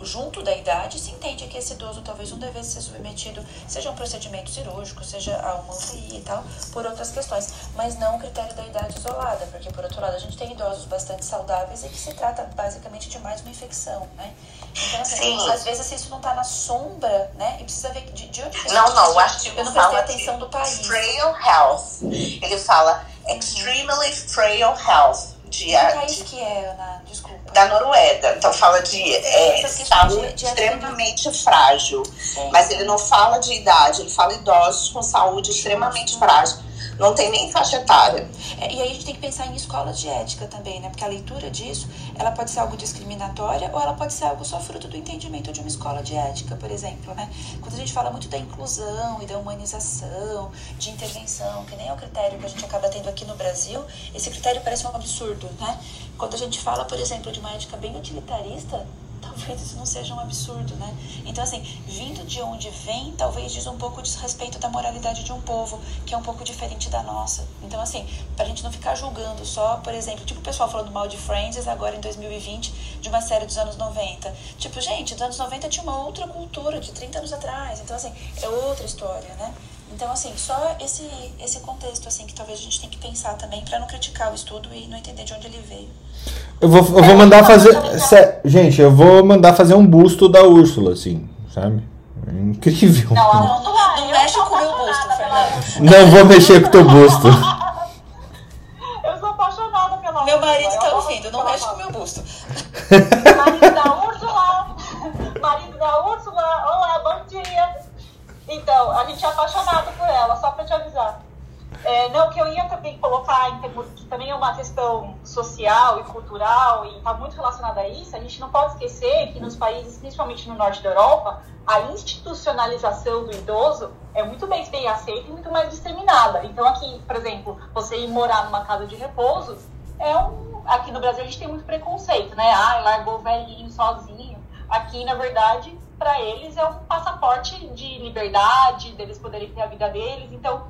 junto da idade, se entende que esse idoso talvez não devesse ser submetido, seja a um procedimento cirúrgico, seja a uma UTI e tal, por outras questões, mas não o critério da idade isolada, porque por outro lado a gente tem idosos bastante saudáveis e que se trata basicamente de mais uma infecção, né? Então, assim, Sim. às vezes assim, isso não está na sombra, né? E precisa ver de, de onde Não, não, o artigo Eu não prestei atenção do país. Frail health. Ele fala extremely frail health. De, que país que é, Ana? Desculpa. Da Noruega. Então fala de é, saúde de, de extremamente frágil. Mas ele não fala de idade, ele fala idosos com saúde extremamente frágil não tem nem faixa etária. É, e aí a gente tem que pensar em escolas de ética também, né? Porque a leitura disso, ela pode ser algo discriminatória ou ela pode ser algo só fruto do entendimento de uma escola de ética, por exemplo, né? Quando a gente fala muito da inclusão e da humanização, de intervenção, que nem é o critério que a gente acaba tendo aqui no Brasil, esse critério parece um absurdo, né? Quando a gente fala, por exemplo, de uma ética bem utilitarista, talvez isso não seja um absurdo, né? Então, assim, vindo de onde vem, talvez diz um pouco de respeito da moralidade de um povo, que é um pouco diferente da nossa. Então, assim, pra gente não ficar julgando só, por exemplo, tipo o pessoal falando mal de Friends agora em 2020, de uma série dos anos 90. Tipo, gente, dos anos 90 tinha uma outra cultura, de 30 anos atrás. Então, assim, é outra história, né? Então, assim, só esse, esse contexto, assim, que talvez a gente tenha que pensar também para não criticar o estudo e não entender de onde ele veio. Eu vou, eu vou mandar fazer. Gente, eu vou mandar fazer um busto da Úrsula, assim, sabe? É incrível. Não, não, não, não mexe com o meu busto, Fernando. Não vou mexer com o teu busto. Eu sou apaixonada pela Meu marido tá ouvindo, não mexe com o meu busto. Marido Então, a gente é apaixonado por ela, só pra te avisar. É, não, que eu ia também colocar em termos que também é uma questão social e cultural e está muito relacionada a isso, a gente não pode esquecer que nos países, principalmente no norte da Europa, a institucionalização do idoso é muito bem, bem aceita e muito mais disseminada. Então aqui, por exemplo, você ir morar numa casa de repouso, é um, aqui no Brasil a gente tem muito preconceito, né? Ah, largou o velhinho sozinho. Aqui, na verdade, para eles é um passaporte de liberdade, deles poderem ter a vida deles. Então,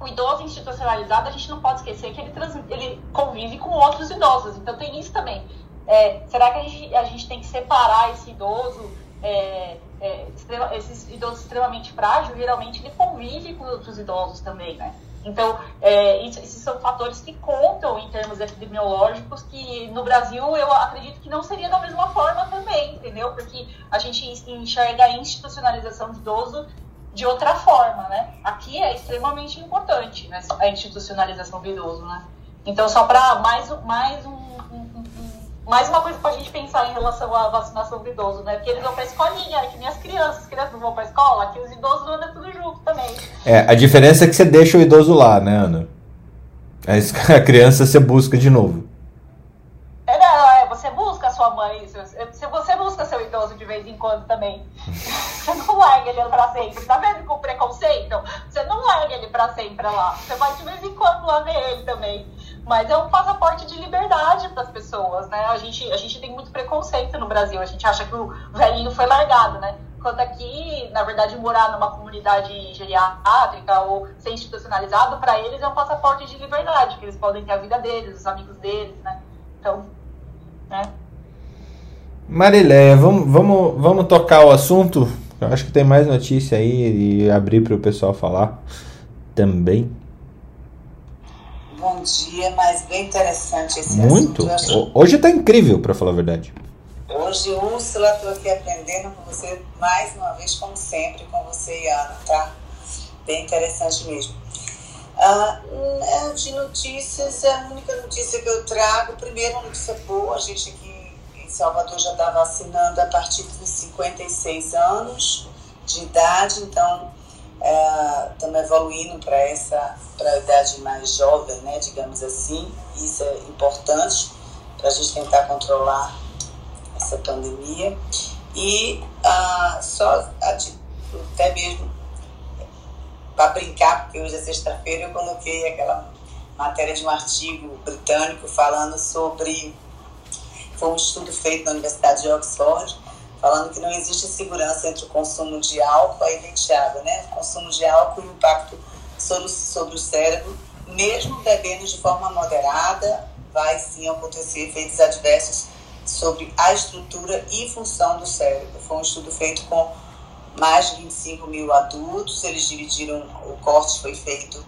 o idoso institucionalizado, a gente não pode esquecer que ele, trans, ele convive com outros idosos. Então tem isso também. É, será que a gente, a gente tem que separar esse idoso, é, é, extrema, esses idosos extremamente frágeis, geralmente ele convive com outros idosos também, né? Então, é, isso, esses são fatores que contam em termos epidemiológicos, que no Brasil eu acredito que não seria da mesma forma também, entendeu? Porque a gente enxerga a institucionalização do idoso de outra forma, né? Aqui é extremamente importante né, a institucionalização do idoso, né? Então, só para mais, mais, um, mais uma coisa para a gente pensar em relação à vacinação do idoso, né? Porque eles vão para a escolinha, que nem as crianças, as crianças não vão para a escola, aqui os idosos andam tudo junto também. É, a diferença é que você deixa o idoso lá, né, Ana? A criança você busca de novo. É, não, é, você busca a sua mãe, se você busca seu idoso de vez em quando também. Você não larga ele pra sempre. Tá vendo com preconceito? Você não larga ele pra sempre lá. Você vai de vez em quando lá ver ele também. Mas é um passaporte de liberdade para as pessoas, né? A gente, a gente tem muito preconceito no Brasil. A gente acha que o velhinho foi largado, né? Quando aqui, na verdade, morar numa comunidade geriátrica ou ser institucionalizado, para eles é um passaporte de liberdade, que eles podem ter a vida deles, os amigos deles, né? Então, né? Mariléia, vamos, vamos, vamos tocar o assunto? Eu acho que tem mais notícia aí e abrir para o pessoal falar também. Bom dia, mas bem interessante esse Muito. assunto. Hoje tá incrível, para falar a verdade. Hoje, Úrsula, estou aqui aprendendo com você mais uma vez, como sempre, com você e Ana, tá? Bem interessante mesmo. Ah, hum, de notícias, a única notícia que eu trago, primeiro, uma notícia boa, a gente aqui em Salvador já está vacinando a partir dos 56 anos de idade, então estamos é, evoluindo para essa para a idade mais jovem, né, digamos assim. Isso é importante para a gente tentar controlar essa pandemia. E ah, só até mesmo para brincar, porque hoje é sexta-feira, eu coloquei aquela matéria de um artigo britânico falando sobre. Foi um estudo feito na Universidade de Oxford, falando que não existe segurança entre o consumo de álcool, aí Thiago, né? O consumo de álcool e o impacto sobre, sobre o cérebro, mesmo bebendo de forma moderada, vai sim acontecer efeitos adversos sobre a estrutura e função do cérebro. Foi um estudo feito com mais de 25 mil adultos, eles dividiram, o corte foi feito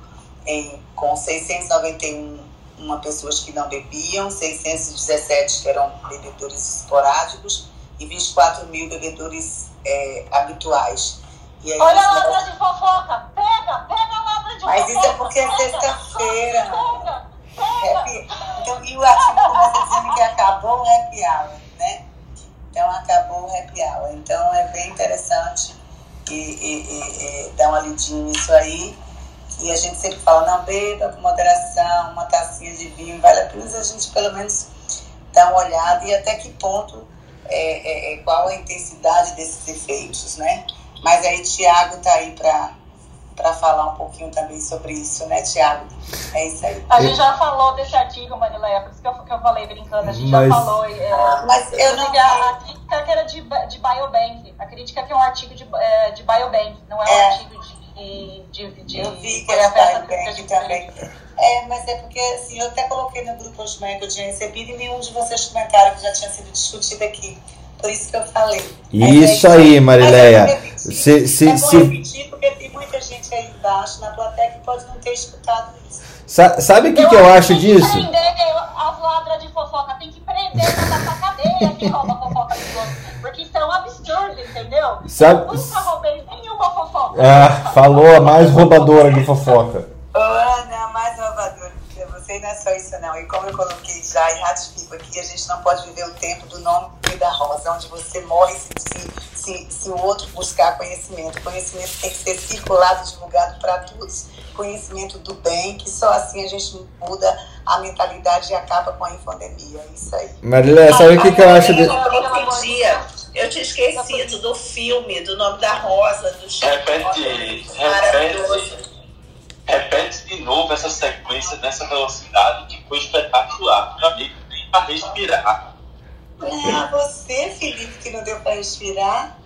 em, com 691 uma pessoas que não bebiam, 617 que eram bebedores esporádicos e 24 mil bebedores é, habituais. Aí, Olha a ladra de fofoca! Pega! Pega a ladra de Mas fofoca! Mas isso é porque é sexta-feira. Então, e o artigo começa dizendo que acabou o happy hour, né? Então acabou o happy hour. Então é bem interessante e, e, e dar uma lidinha nisso aí. E a gente sempre fala, não beba com moderação, uma tacinha de vinho, vale a pena a gente pelo menos dar uma olhada e até que ponto é, é, é, qual a intensidade desses efeitos, né? Mas aí Tiago tá aí para para falar um pouquinho também sobre isso, né, Tiago? É isso aí. A gente já falou desse artigo, Marileia, por isso que eu, que eu falei brincando, a gente mas... já falou. É, ah, mas eu não. A, a crítica que era de, de Biobank, a crítica que é um artigo de, é, de Biobank, não é um é. artigo de, de, de, Eu vi que era Biobank também. É, mas é porque assim, eu até coloquei no grupo hoje manhã que eu tinha recebido e nenhum de vocês comentaram que já tinha sido discutido aqui. Por isso que eu falei. Isso é, aí, Marileia. Se, se, é bom se... repetir, porque tem muita gente aí embaixo na plateia que pode não ter escutado isso. Sa sabe o que, que eu acho disso? Tem que prender as ladras de fofoca, tem que prender na cadeia que rouba fofoca dos outros. Porque isso é um absurdo, entendeu? Sabe... Eu nunca roubei fofoca. Ah, falou a mais roubadora de fofoca. Ana, mais roubadora que você não é só isso não. E como eu coloquei já e ratifico aqui, a gente não pode viver o tempo do nome da rosa, onde você morre se, se, se, se o outro buscar conhecimento. Conhecimento tem que ser circulado, divulgado para todos. Conhecimento do bem, que só assim a gente muda a mentalidade e acaba com a infodemia. É isso aí. Marília, sabe o que, que eu acho de. Eu tinha esquecido do filme, do nome da Rosa, do Repete, repete, repete de novo essa sequência nessa velocidade que foi espetacular. Meu amigo, nem para respirar. Ah, você, Felipe, que não deu para respirar.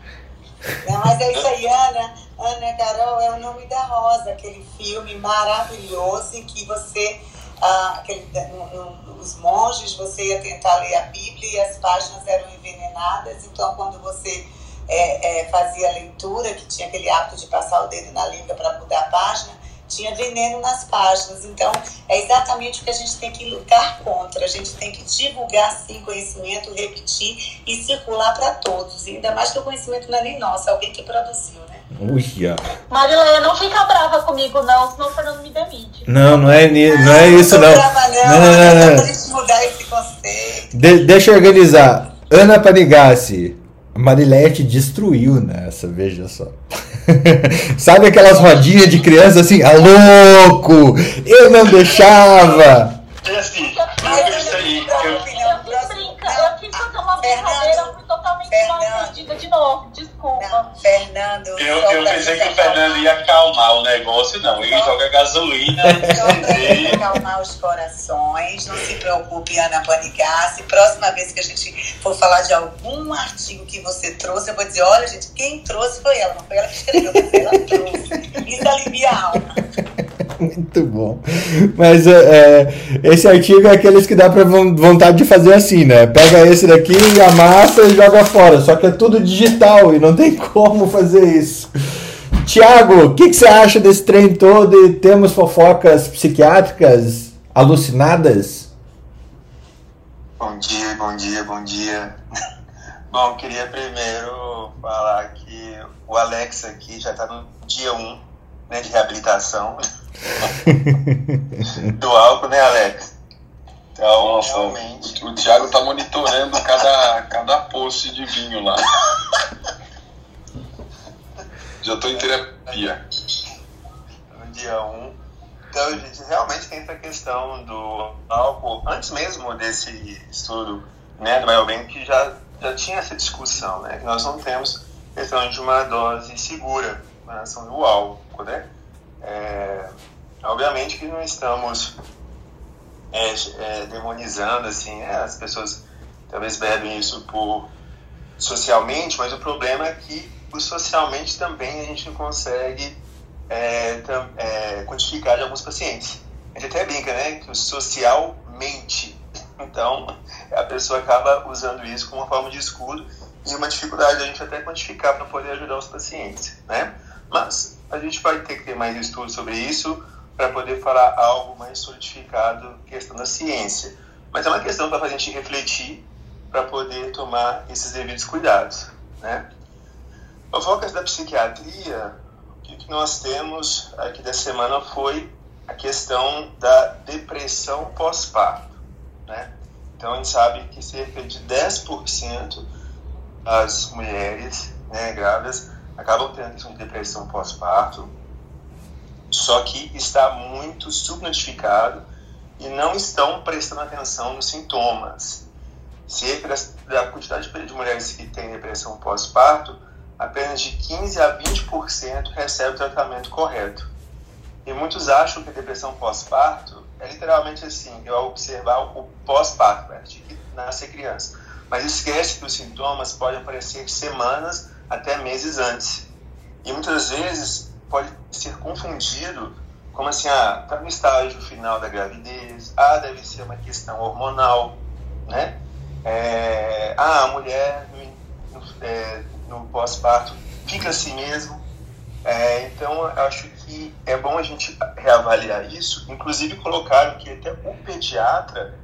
Não, mas é isso aí, Ana. Ana Carol é o nome da Rosa, aquele filme maravilhoso em que você, ah, aquele, no, no, os monges, você ia tentar ler a Bíblia e as páginas eram envenenadas. Então, quando você é, é, fazia a leitura, que tinha aquele hábito de passar o dedo na língua para mudar a página, tinha veneno nas páginas. Então, é exatamente o que a gente tem que lutar contra. A gente tem que divulgar, sim, conhecimento, repetir e circular para todos. E ainda mais que o conhecimento não é nem nosso, é alguém que produziu, né? Uia. Marileia, não fica brava comigo, não, senão o Fernando me demite. Não, não é, não é isso, não. Não. Não, não, não. mudar esse conceito. Deixa eu organizar. Ana Panigassi. Marileia te destruiu nessa, veja só. Sabe aquelas rodinhas de criança assim, ah, louco! Eu não deixava! É assim, eu aí. Eu, eu quis fazer uma brincadeira, fui totalmente mal entendida de novo, desculpa. Não, Fernando. Eu, eu pensei que o Fernando ia acalmar o negócio, não. Ele joga gasolina. Só para acalmar os corações. Não se preocupe, Ana Panigassi. Próxima vez que a gente for falar de algum artigo que você trouxe, eu vou dizer: olha, gente, quem trouxe foi ela. Não foi ela que escreveu, mas ela trouxe. Isso alivia a alma. Muito bom. Mas é, esse artigo é aqueles que dá pra vontade de fazer assim, né? Pega esse daqui, amassa e joga fora. Só que é tudo digital e não tem como fazer isso. Tiago, o que, que, você acha desse trem todo e temos fofocas psiquiátricas? alucinadas? Bom dia, bom dia, bom dia. Bom, queria primeiro falar que o Alex aqui já está no dia 1 né, de reabilitação do álcool, né, Alex? Então, Nossa, realmente. O, o Thiago tá monitorando cada, cada post de vinho lá. Já tô em terapia. no dia 1. Então, gente, realmente tem essa questão do álcool, antes mesmo desse estudo né, do Biobank, que já, já tinha essa discussão, né? Que nós não temos questão de uma dose segura em relação ao álcool, né? É, obviamente que não estamos é, é, demonizando, assim, né? as pessoas talvez bebem isso por socialmente, mas o problema é que o socialmente também a gente não consegue é, tam- é, quantificar de alguns pacientes. A gente até brinca, né, que o social mente. Então, a pessoa acaba usando isso como uma forma de escudo e uma dificuldade a gente até quantificar para poder ajudar os pacientes, né? Mas a gente vai ter que ter mais estudos sobre isso para poder falar algo mais solidificado, questão da ciência. Mas é uma questão para a gente refletir para poder tomar esses devidos cuidados, né? O da psiquiatria, o que nós temos aqui da semana foi a questão da depressão pós-parto, né? Então a gente sabe que cerca de 10% das mulheres né, grávidas acabam tendo de depressão pós-parto, só que está muito subnotificado e não estão prestando atenção nos sintomas. Cerca das- da quantidade de mulheres que têm depressão pós-parto, apenas de 15 a 20% recebe o tratamento correto. E muitos acham que a depressão pós-parto é literalmente assim, eu observar o pós-parto, né, que nasce criança. Mas esquece que os sintomas podem aparecer semanas até meses antes. E muitas vezes pode ser confundido como assim, ah, tá no estágio final da gravidez, ah, deve ser uma questão hormonal, né? É, ah, a mulher no, no, é, no pós-parto fica assim mesmo. É, então, acho que é bom a gente reavaliar isso. Inclusive, colocaram que até o pediatra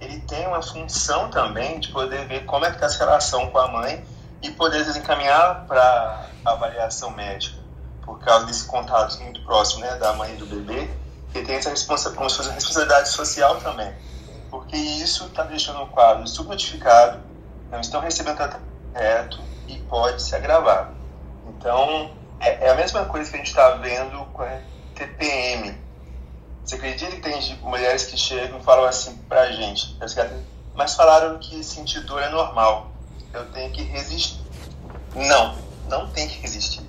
ele tem uma função também de poder ver como é que está essa relação com a mãe e poder desencaminhar para avaliação médica, por causa desse contato muito próximo né, da mãe e do bebê, que tem essa responsa como se fosse uma responsabilidade social também, porque isso está deixando o quadro subnotificado, não estão recebendo tratamento correto e pode se agravar. Então, é, é a mesma coisa que a gente está vendo com a TPM. Você acredita que tem mulheres que chegam e falam assim pra gente, mas falaram que sentir dor é normal, eu tenho que resistir. Não, não tem que resistir.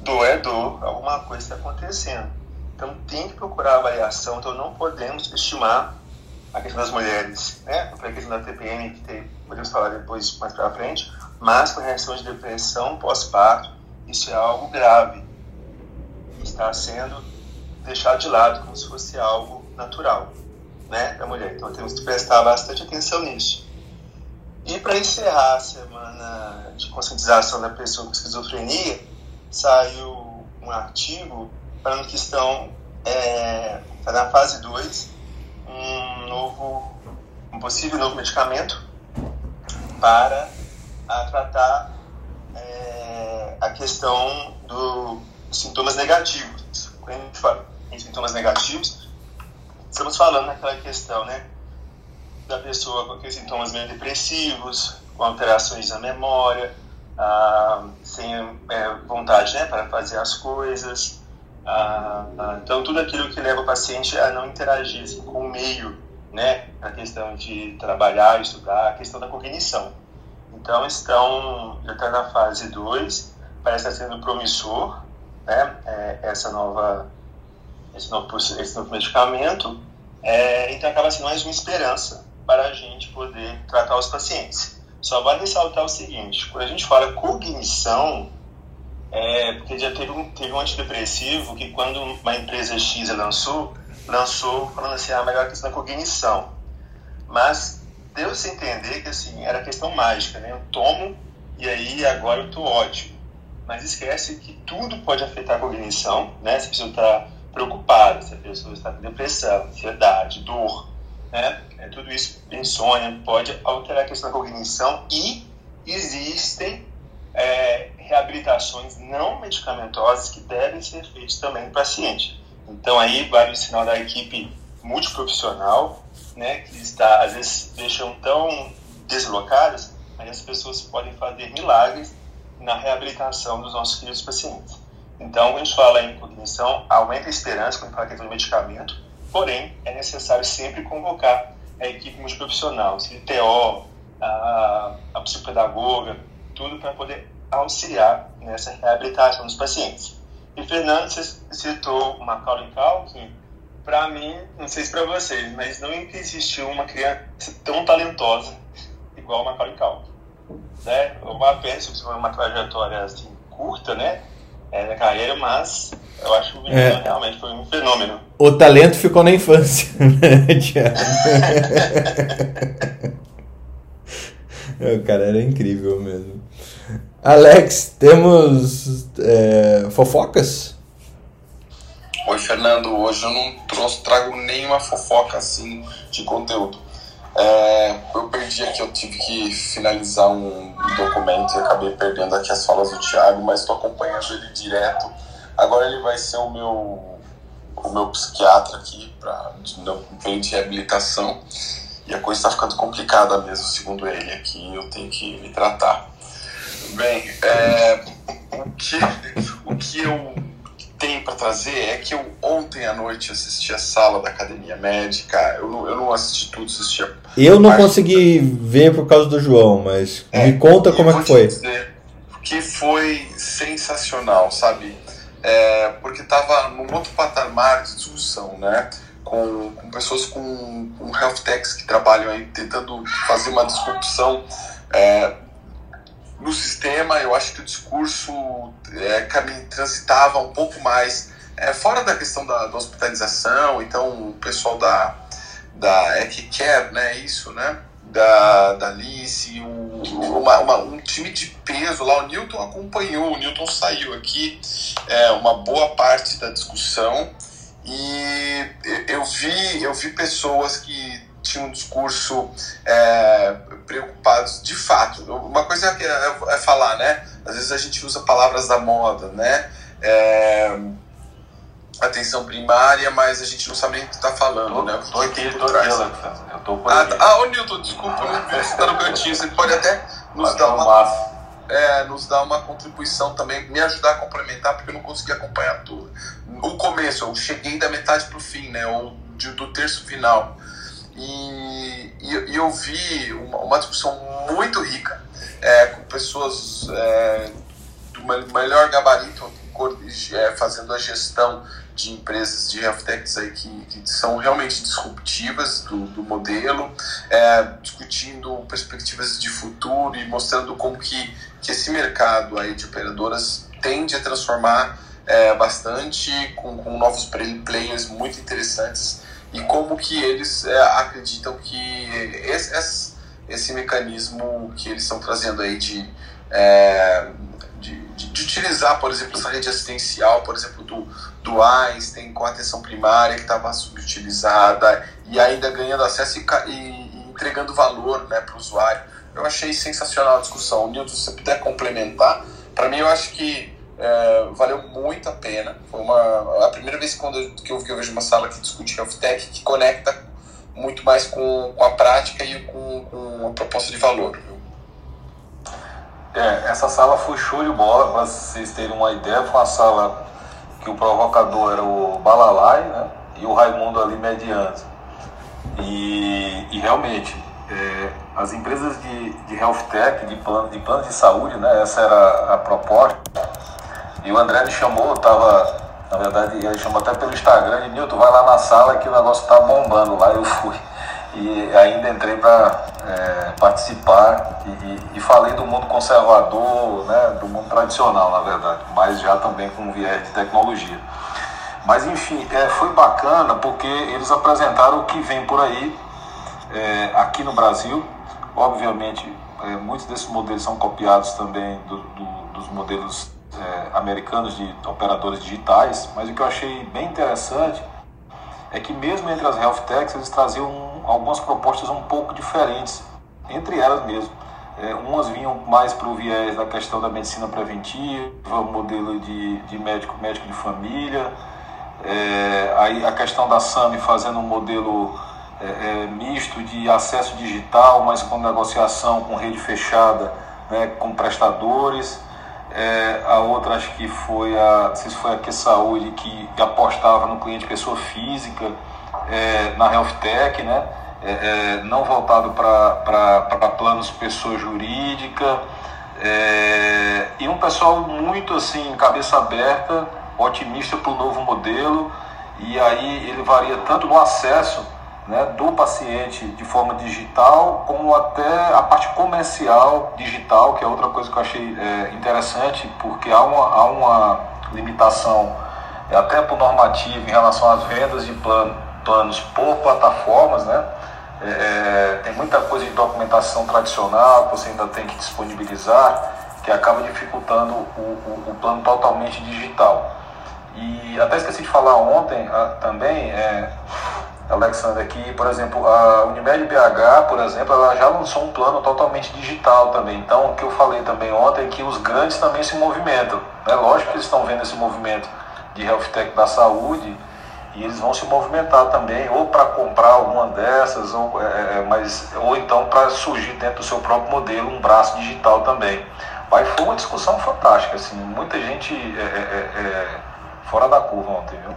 Dor é dor, alguma coisa está acontecendo. Então tem que procurar avaliação, então não podemos estimar a questão das mulheres, né? A questão da TPM, que tem, podemos falar depois mais pra frente, mas com reação de depressão pós-parto, isso é algo grave. Está sendo deixado de lado como se fosse algo natural, né, da mulher. Então temos que prestar bastante atenção nisso. E para encerrar a semana de conscientização da pessoa com esquizofrenia, saiu um artigo falando que estão é, tá na fase 2 um novo, um possível novo medicamento para a tratar é, a questão do, dos sintomas negativos. Quando a gente fala em sintomas negativos, estamos falando naquela questão, né, da pessoa com aqueles sintomas meio depressivos, com alterações na memória, ah, sem é, vontade, né, para fazer as coisas, ah, ah, então tudo aquilo que leva o paciente a não interagir assim, com o meio, né, a questão de trabalhar, estudar, a questão da cognição. Então estão, já está na fase 2, parece estar sendo promissor, né, é, essa nova, esse novo, esse novo medicamento, é, então acaba sendo mais uma esperança para a gente poder tratar os pacientes. Só vale ressaltar o seguinte, quando a gente fala cognição, é, porque já teve um, teve um antidepressivo que quando uma empresa X lançou, lançou falando assim, a melhor questão da cognição. Mas deu-se entender que assim, era questão mágica, né? Eu tomo e aí agora eu tô ótimo. Mas esquece que tudo pode afetar a cognição, né? Se a pessoa está preocupada, se a pessoa está com depressão, ansiedade, dor, né? É, tudo isso, insônia, pode alterar a questão da cognição e existem é, reabilitações não medicamentosas que devem ser feitas também no paciente. Então aí vale o sinal da equipe multiprofissional, né, que está às vezes deixam tão deslocadas, mas as pessoas podem fazer milagres na reabilitação dos nossos queridos pacientes. Então, quando a gente fala em cognição, aumenta a esperança quando fala que é medicamento, porém, é necessário sempre convocar a equipe multiprofissional, o CTO, a, a psicopedagoga, tudo para poder auxiliar nessa reabilitação dos pacientes. E Fernando, citou Macaulay Culkin, para mim, não sei se para vocês, mas não existiu uma criança tão talentosa igual Macaulay Culkin. Né? Uma peça, uma trajetória assim, curta, né? É, na carreira, mas eu acho que o é. realmente foi um fenômeno. O talento ficou na infância, né, Thiago? o cara era incrível mesmo. Alex, temos é, fofocas? Oi, Fernando. Hoje eu não trouxe, trago nenhuma fofoca assim de conteúdo. É, eu perdi aqui, eu tive que finalizar um documento e acabei perdendo aqui as falas do Thiago, mas estou acompanhando ele direto. Agora ele vai ser o meu, o meu psiquiatra aqui para de, de reabilitação. E a coisa está ficando complicada mesmo, segundo ele aqui, eu tenho que me tratar. Bem, é, o, que, o que eu tenho para trazer é que eu ontem à noite assisti a sala da academia médica. Eu não, eu não assisti tudo, assisti a Eu não consegui ver por causa do João, mas é, me conta como é que foi. Dizer que foi sensacional, sabe? É, porque estava num outro patamar de discussão, né? Com, com pessoas com, com health techs que trabalham aí tentando fazer uma disrupção é, no sistema, eu acho que o discurso é, transitava um pouco mais é, fora da questão da, da, hospitalização, então o pessoal da, da EquiCare, né, isso, né, da, da Alice, um, uma, uma, um time de peso lá, o Newton acompanhou, o Newton saiu aqui é, uma boa parte da discussão e eu vi, eu vi pessoas que tinha um discurso é, preocupados de fato. Uma coisa é, é, é, falar, né? Às vezes a gente usa palavras da moda, né? É, atenção primária, mas a gente não sabe nem o que está falando, tô, né? Tô aqui, tô aqui, eu tô por ah, ah, ô Newton, desculpa, vi você tá no cantinho, você pode até nos dar uma, é, nos dar uma contribuição também, me ajudar a complementar, porque eu não consegui acompanhar tudo. O começo, eu cheguei da metade pro fim, né? Ou de, do terço final. E, e, e eu vi uma, uma, discussão muito rica, é, com pessoas é, do melhor gabarito é, fazendo a gestão de empresas de health techs aí que, que são realmente disruptivas do, do modelo, é, discutindo perspectivas de futuro e mostrando como que, que esse mercado aí de operadoras tende a transformar é, bastante com, com novos players muito interessantes e como que eles é, acreditam que esse, esse, mecanismo que eles estão trazendo aí de, é, de, de, de, utilizar, por exemplo, essa rede assistencial, por exemplo, do, do Einstein com atenção primária que estava subutilizada e ainda ganhando acesso e, e, entregando valor né, para o usuário. Eu achei sensacional a discussão. Nilton, se você puder complementar, para mim eu acho que é, valeu muito a pena. Foi uma, a primeira vez quando eu, que, eu, que eu vejo uma sala que discute health tech que conecta muito mais com, com a prática e com, com a proposta de valor. É, essa sala foi show de bola, para vocês terem uma ideia, foi uma sala que o provocador era o Balalai né, e o Raimundo ali mediante. E, e realmente, é, as empresas de, de health tech, de plano, de plano de saúde, né, essa era a proposta, e o André me chamou, tava, na verdade, ele chamou até pelo Instagram, e Nilton, vai lá na sala que o negócio tá bombando lá. Eu fui. E ainda entrei para é, participar e, e, falei do mundo conservador, né, do mundo tradicional, na verdade, mas já também com um viés de tecnologia. Mas enfim, é, foi bacana porque eles apresentaram o que vem por aí é, aqui no Brasil. Obviamente, é, muitos desses modelos são copiados também do, do, dos modelos é, americanos de operadores digitais, mas o que eu achei bem interessante é que mesmo entre as health techs eles traziam algumas propostas um pouco diferentes entre elas mesmo. É, umas vinham mais para o viés da questão da medicina preventiva, modelo de, de médico, médico de família, é, aí a questão da SAMI fazendo um modelo é, é, misto de acesso digital, mas com negociação com rede fechada, né, com prestadores. É, a outra acho que foi a, não sei se foi a Que Saúde que apostava no cliente pessoa física, é, na Health Tech, né? É, é, não voltado para planos pessoa jurídica, é, e um pessoal muito assim, cabeça aberta, otimista para o novo modelo, e aí ele varia tanto no acesso né, do paciente de forma digital, como até a parte comercial digital, que é outra coisa que eu achei é, interessante, porque há uma, há uma limitação é, até por normativo em relação às vendas de plano, planos por plataformas, né? É, é, tem muita coisa de documentação tradicional que você ainda tem que disponibilizar, que acaba dificultando o, o, o plano totalmente digital. E até esqueci de falar ontem a, também, é, Alexandre, que, por exemplo, a Unimed BH, por exemplo, ela já lançou um plano totalmente digital também. Então, o que eu falei também ontem é que os grandes também se movimentam. Né? Lógico que eles estão vendo esse movimento de health tech da saúde e eles vão se movimentar também, ou para comprar alguma dessas, ou, é, é mas, ou então para surgir dentro do seu próprio modelo um braço digital também. Mas foi uma discussão fantástica, assim, muita gente é, é, é fora da curva ontem, viu?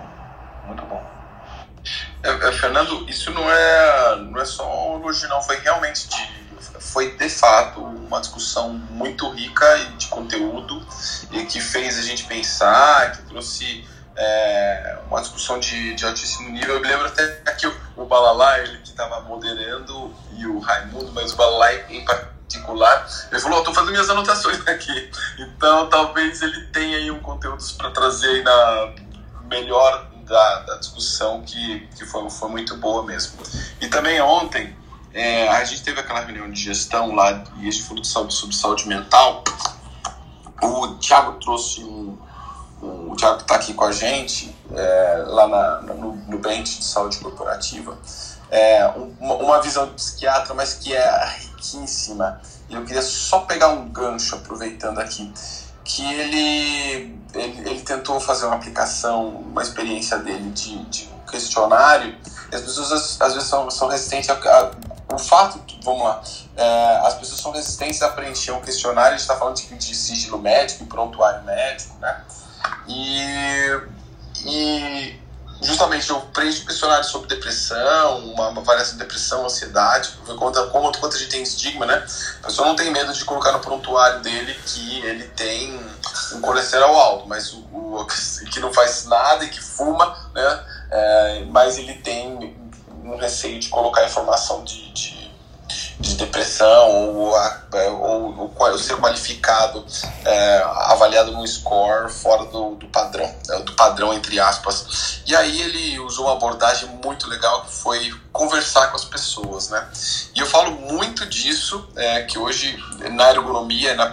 Muito bom. É, é, Fernando, isso não é, não é só um elogio, não. Foi realmente de, foi de fato uma discussão muito rica de conteúdo e que fez a gente pensar, que trouxe é, uma discussão de, de altíssimo nível. Eu lembro até que o, o Balalá, ele que estava moderando, e o Raimundo, mas o Balalá em particular, ele falou: oh, estou fazendo minhas anotações aqui. Então talvez ele tenha aí um conteúdo para trazer aí na melhor da, da discussão que, que foi, foi muito boa mesmo. E também ontem, é, a gente teve aquela reunião de gestão lá, e a gente falou saúde, sobre saúde mental. O Thiago trouxe um. O Thiago está aqui com a gente, é, lá na, no, no Bench de Saúde Corporativa, é, uma, uma visão de psiquiatra, mas que é riquíssima. E eu queria só pegar um gancho, aproveitando aqui que ele, ele, ele, tentou fazer uma aplicação, uma experiência dele de, de questionário, e as pessoas às, vezes são, são resistentes a, o fato, vamos lá, é, as pessoas são resistentes a preencher um questionário, a gente está falando de, de sigilo médico, prontuário médico, né? E, e justamente eu preencho questionário sobre depressão, uma, uma avaliação de depressão, ansiedade, quanto, como, quanto a gente tem estigma, né? A pessoa não tem medo de colocar no prontuário dele que ele tem um colesterol alto, mas o, o que não faz nada e que fuma, né? É, mas ele tem um receio de colocar informação de, de de depressão ou, a, é, ou, ou, ser qualificado, é, avaliado num score fora do, do padrão, é, do padrão entre aspas. E aí ele usou uma abordagem muito legal que foi conversar com as pessoas, né? E eu falo muito disso, é, que hoje na ergonomia, na,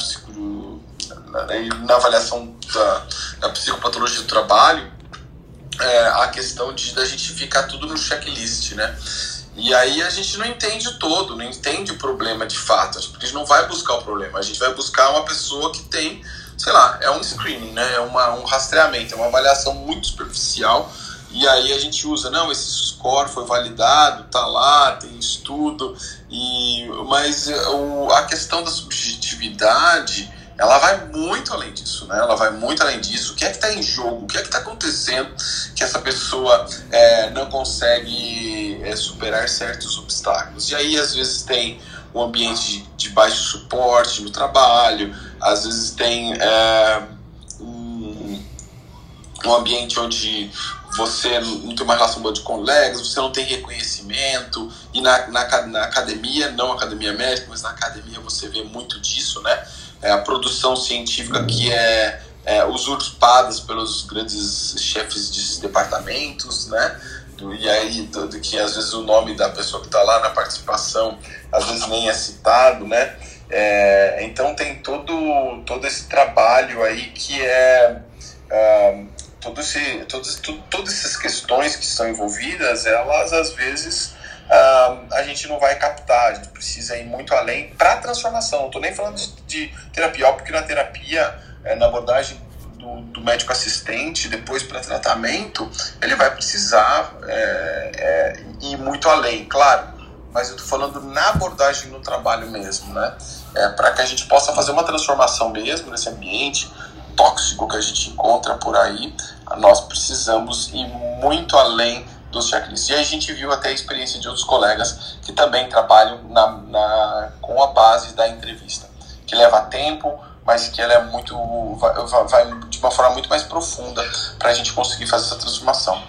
na avaliação da, da psicopatologia do trabalho, é, a questão de da gente ficar tudo no checklist, né? E aí a gente não entende todo, não entende o problema de fato, porque a gente não vai buscar o problema, a gente vai buscar uma pessoa que tem, sei lá, é um screening, né? é uma, um rastreamento, é uma avaliação muito superficial, e aí a gente usa, não, esse score foi validado, tá lá, tem estudo, e, mas o, a questão da subjetividade ela vai muito além disso, né? Ela vai muito além disso. O que é que está em jogo? O que é que está acontecendo que essa pessoa é, não consegue é, superar certos obstáculos? E aí, às vezes, tem um ambiente de, de baixo suporte no trabalho, às vezes tem é, um, um ambiente onde você não tem uma relação boa de colegas, você não tem reconhecimento, e na, na, na academia, não academia médica, mas na academia você vê muito disso, né? É, a produção científica que é, é usurpada pelos grandes chefes de departamentos, né? Do, e aí do, do, que às vezes o nome da pessoa que está lá na participação às vezes nem é citado, né? É, então tem todo todo esse trabalho aí que é, é todo esse, todas essas questões que estão envolvidas, elas às vezes uh, a gente não vai captar, a gente precisa ir muito além para a transformação. Não estou nem falando de, de terapia, porque na terapia, é, na abordagem do, do, médico assistente, depois para tratamento, ele vai precisar é, é, ir muito além, claro. Mas eu estou falando na abordagem no trabalho mesmo, né? É, para que a gente possa fazer uma transformação mesmo nesse ambiente tóxico que a gente encontra por aí, nós precisamos ir muito além dos checklists. E a gente viu até a experiência de outros colegas que também trabalham na, na, com a base da entrevista, que leva tempo, mas que ela é muito vai, vai de uma forma muito mais profunda para a gente conseguir fazer essa transformação.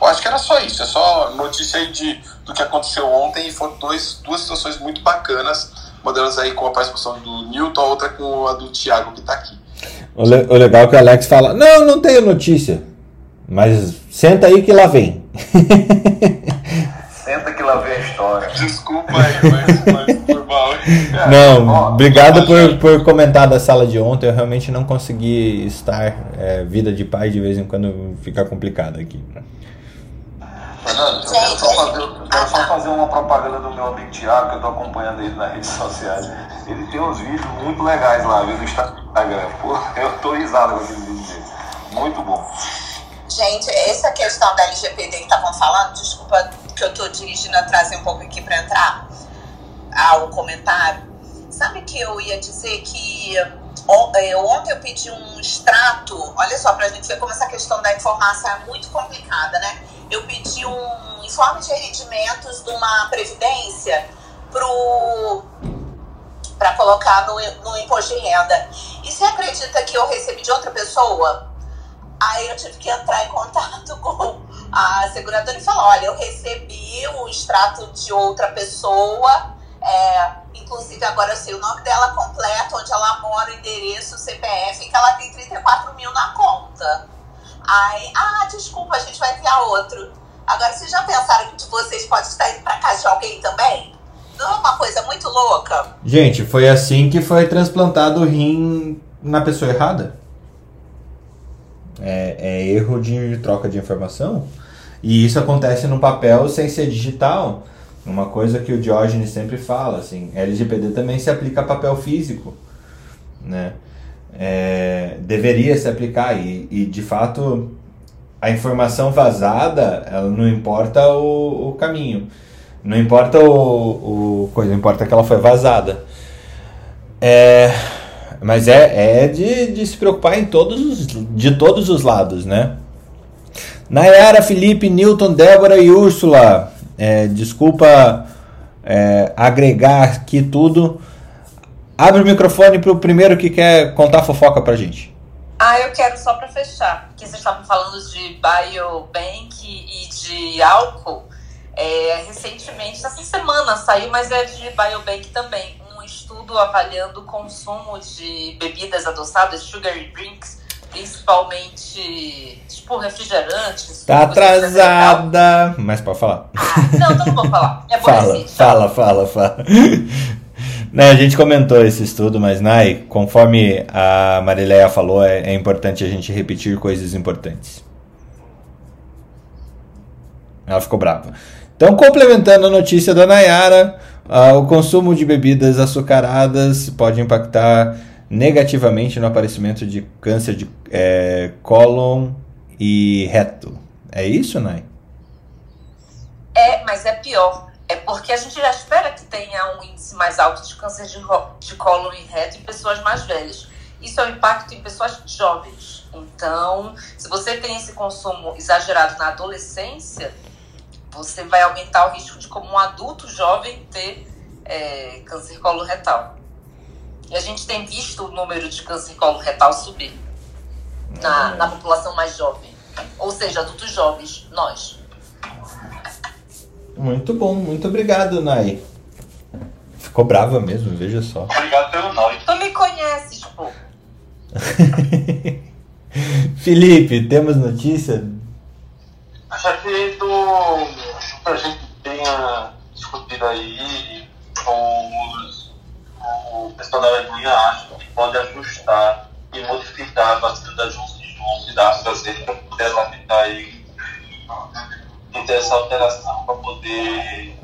Eu acho que era só isso, é só notícia aí de, do que aconteceu ontem e foram dois, duas situações muito bacanas, uma delas aí com a participação do Newton, a outra com a do Thiago que está aqui. O, le o legal é que o Alex fala: Não, não tenho notícia. Mas senta aí que lá vem. Senta que lá vem a história. Desculpa aí, mas, mas por mal. Não, ó, obrigado por, por comentar da sala de ontem. Eu realmente não consegui estar. É, vida de pai de vez em quando fica complicado aqui. Fernando, eu quero, só fazer, eu quero só fazer uma propaganda do meu amigo Thiago, que eu tô acompanhando ele nas redes sociais. Ele tem uns vídeos muito legais lá, viu, no Instagram. Pô, eu tô risado com aquele vídeo dele. Muito bom. Gente, essa questão da LGPD que estavam falando, desculpa que eu tô dirigindo a trazer um pouco aqui para entrar ao comentário. Sabe que eu ia dizer que é, ontem eu pedi um extrato, olha só, para a gente ver como essa questão da informação é muito complicada, né? Eu pedi um informe de rendimentos de uma previdência para colocar no, no imposto de renda. E você acredita que eu recebi de outra pessoa? Aí eu tive que entrar em contato com a seguradora e falar: olha, eu recebi o extrato de outra pessoa, é, inclusive agora eu sei o nome dela completo, onde ela mora, o endereço, o CPF, que ela tem 34 mil na conta. Aí, ah, desculpa, a gente vai enviar outro. Agora, vocês já pensaram que vocês podem estar indo para casa de alguém também? Não é uma coisa muito louca? Gente, foi assim que foi transplantado o rim na pessoa errada? É, é, erro de troca de informação. E isso acontece no papel sem ser digital. Uma coisa que o Diógenes sempre fala, assim, LGPD também se aplica a papel físico, né? É, deveria se aplicar e, e, de fato a informação vazada, ela não importa o, o caminho, não importa o, o coisa, importa que ela foi vazada. É, mas é, é de, de se preocupar em todos os, de todos os lados, né? Nayara, Felipe, Newton, Débora e Úrsula. É, desculpa é, agregar aqui tudo. Abre o microfone para o primeiro que quer contar fofoca pra gente. Ah, eu quero só para fechar, que vocês estavam falando de biobank e de álcool. É, recentemente, essa semana saiu, mas é de biobank também estudo avaliando o consumo de bebidas adoçadas, sugary drinks, principalmente tipo refrigerantes. Tá atrasada, mas pode falar. Ah, não, então não vou falar. É fala, assim, fala, fala, fala. né, a gente comentou esse estudo, mas Nai, conforme a Marileia falou, é, é importante a gente repetir coisas importantes. Ela ficou brava. Então, complementando a notícia da Nayara, Uh, o consumo de bebidas açucaradas pode impactar negativamente no aparecimento de câncer de é, cólon e reto. É isso, Nai? É, mas é pior. É porque a gente já espera que tenha um índice mais alto de câncer de, de cólon e reto em pessoas mais velhas. Isso é um impacto em pessoas jovens. Então, se você tem esse consumo exagerado na adolescência, você vai aumentar o risco de, como um adulto jovem, ter é, câncer coloretal. E a gente tem visto o número de câncer coloretal subir na, na população mais jovem. Ou seja, adultos jovens, nós. Muito bom, muito obrigado, Nai. Ficou brava mesmo, veja só. Obrigado pelo nome. Tu me conheces, pô. Felipe, temos notícia Respeito a gente tenha discutido aí os, o pessoal da Alemanha acha que pode ajustar e modificar a vacina da Johnson da AstraZeneca para poder adaptar e, e ter essa alteração para poder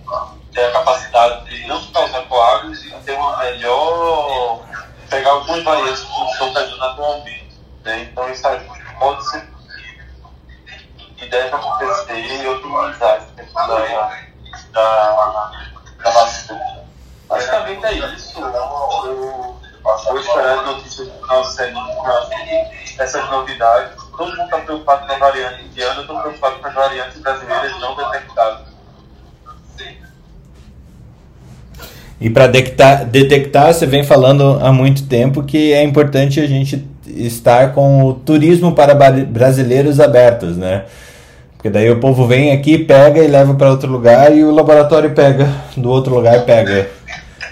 ter a capacidade de não ficar usando coágulos e ter uma melhor. pegar algumas variantes que estão fazendo atualmente. Né? Então isso pode variante indiana, eu estou preocupado com as variantes brasileiras não detectadas. E para detectar, detectar, você vem falando há muito tempo que é importante a gente estar com o turismo para brasileiros abertos, né? Porque daí o povo vem aqui, pega e leva para outro lugar e o laboratório pega do outro lugar pega.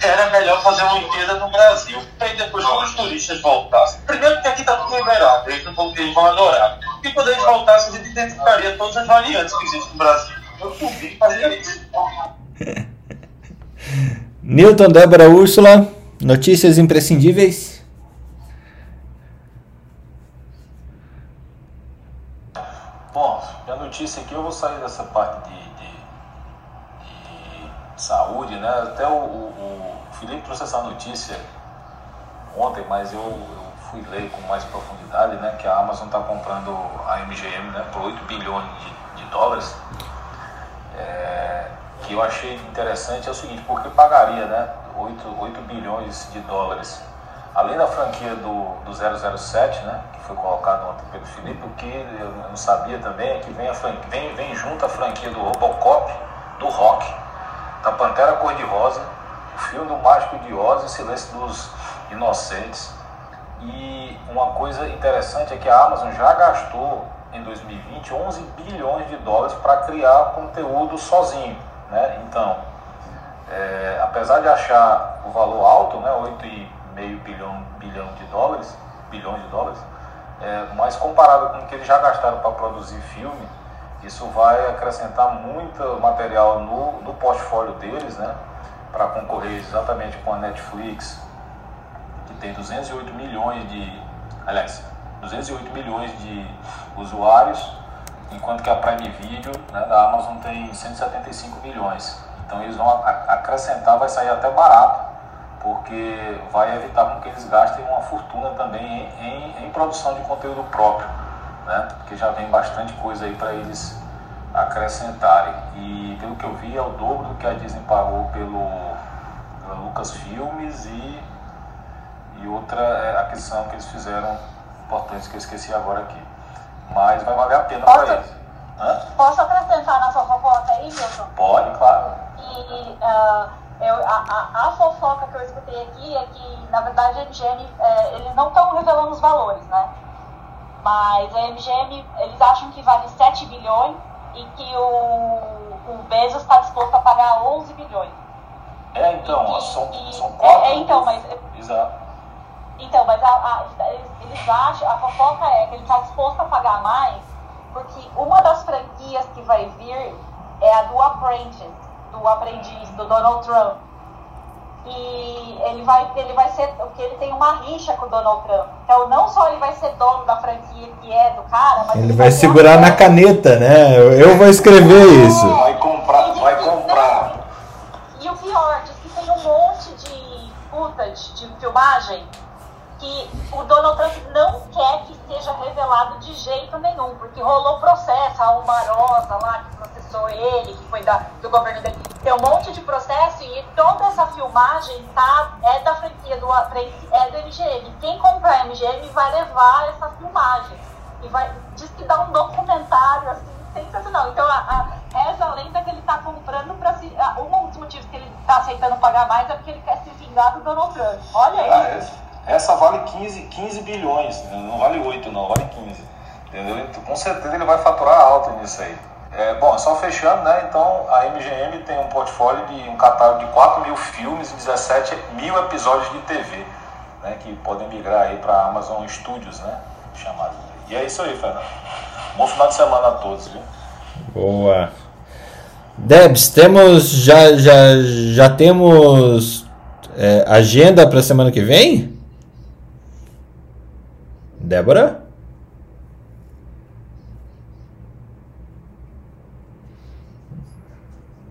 Era melhor fazer uma Olimpíada no Brasil. Aí depois, quando os turistas voltassem, primeiro porque aqui tá tudo liberado, eles, não, eles vão adorar. E quando eles voltassem, a gente identificaria todas as variantes que existem no Brasil. Eu duvido fazer isso. Newton, Débora, Úrsula, notícias imprescindíveis? Bom, a notícia aqui, eu vou sair dessa parte de, de, de saúde, né? Até o, o, o, Felipe trouxe essa notícia ontem, mas eu, eu, fui ler com mais profundidade, né? Que a Amazon está comprando a MGM né, por 8 bilhões de, de dólares. É, que eu achei interessante é o seguinte, porque pagaria né, 8, 8 bilhões de dólares, além da franquia do, do 007, né, que foi colocado ontem pelo Felipe, o que eu não sabia também é que vem, a franquia, vem, vem junto a franquia do Robocop, do Rock, da Pantera Cor-de-Rosa, o filme do Mágico de Oz e Silêncio dos Inocentes. E uma coisa interessante é que a Amazon já gastou em 2020 11 bilhões de dólares para criar conteúdo sozinho. Né? Então, é, apesar de achar o valor alto, né, 8,5 bilhão, bilhão de dólares, bilhões de dólares, é, mas comparado com o que eles já gastaram para produzir filme, isso vai acrescentar muito material no, no portfólio deles, né, para concorrer exatamente com a Netflix, que tem 208 milhões de, aliás, 208 milhões de usuários, enquanto que a Prime Video né, da Amazon tem 175 milhões. Então eles vão acrescentar, vai sair até barato, porque vai evitar que eles gastem uma fortuna também em, em, produção de conteúdo próprio, né? porque já vem bastante coisa aí para eles acrescentarem. E pelo que eu vi é o dobro do que a Disney pagou pelo, pelo Lucas Filmes e, e outra é aquisição que eles fizeram importante que eu esqueci agora aqui. Mas vai valer a pena para eles. Hã? Posso acrescentar na sua fofoca aí, Milton? Pode, claro. E uh, eu, a, a, a, fofoca que eu escutei aqui é que, na verdade, a MGM, é, eles não estão revelando os valores, né? Mas a MGM, eles acham que vale 7 bilhões e que o, o Bezos está disposto a pagar 11 bilhões. É, então, e, são, e, são quatro. É, é, então, mas... Exato. Então, mas a, a, eles acham, a fofoca é que ele está disposto a pagar mais, porque uma das franquias que vai vir é a do Apprentice, do aprendiz, do Donald Trump. E ele vai, ele vai ser, porque ele tem uma rixa com o Donald Trump. Então, não só ele vai ser dono da franquia que é do cara, mas ele, ele vai, vai segurar na caneta, né? Eu vou escrever isso. Vai comprar, vai comprar. E o pior, diz que tem um monte de footage de filmagem que o Donald Trump não quer que seja revelado de jeito nenhum, porque rolou processo, a Umarosa lá que processou ele, que foi da, do governo dele, tem um monte de processo e toda essa filmagem tá, é da franquia do é do MGM. Quem comprar a MGM vai levar essa filmagem e vai diz que dá um documentário assim sensacional. Então a, a, essa lenda que ele está comprando para se, um dos motivos que ele está aceitando pagar mais é porque ele quer se vingar do Donald Trump. Olha ah, isso. Essa vale 15, 15 bilhões, né? não vale 8 não, vale 15. Entendeu? Então, com certeza ele vai faturar alto nisso aí. É, bom, só fechando, né? Então a MGM tem um portfólio de um catálogo de 4 mil filmes e 17 mil episódios de TV, né? Que podem migrar aí para Amazon Studios, né? Chamado. E é isso aí, Fernando. Bom final de semana a todos, viu? Boa. Debs, temos já já já temos é, agenda para semana que vem? Débora?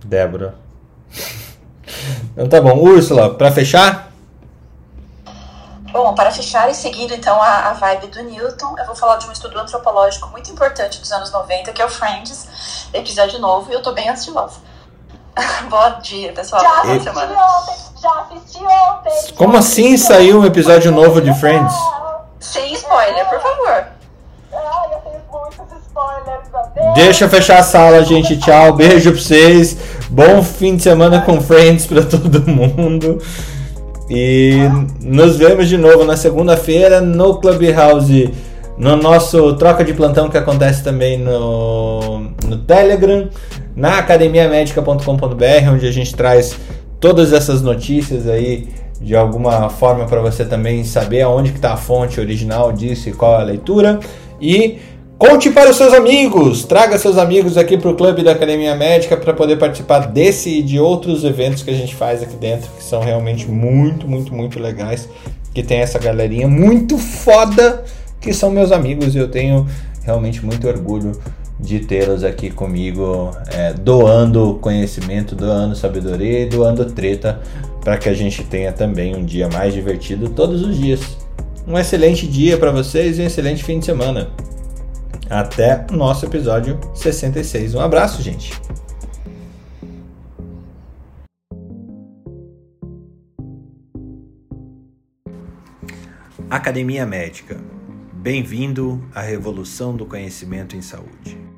Débora. Então tá bom. Úrsula, para fechar? Bom, para fechar e seguindo então a, a, vibe do Newton, eu vou falar de um estudo antropológico muito importante dos anos 90, que é o Friends, episódio novo, e eu tô bem ansiosa. Bom dia, pessoal. Já assisti ontem, já assisti ontem. Como assim saiu um episódio novo de Friends? Sem spoiler, por favor. Muitos spoilers. Deixa eu fechar a sala, gente. Tchau. Beijo pra vocês. Bom fim de semana com Friends pra todo mundo. E nos vemos de novo na segunda-feira no Clubhouse, no nosso troca de plantão que acontece também no, no Telegram, na academiamedica.com.br, onde a gente traz todas essas notícias aí de alguma forma para você também saber aonde que está a fonte original disso e qual é a leitura. E Conte para os seus amigos, traga seus amigos aqui para o Clube da Academia Médica para poder participar desse e de outros eventos que a gente faz aqui dentro, que são realmente muito, muito, muito legais. Que tem essa galerinha muito foda que são meus amigos e eu tenho realmente muito orgulho de tê-los aqui comigo, é, doando conhecimento, doando sabedoria e doando treta para que a gente tenha também um dia mais divertido todos os dias. Um excelente dia para vocês e um excelente fim de semana. Até o nosso episódio 66. Um abraço, gente. Academia Médica. Bem-vindo à revolução do conhecimento em saúde.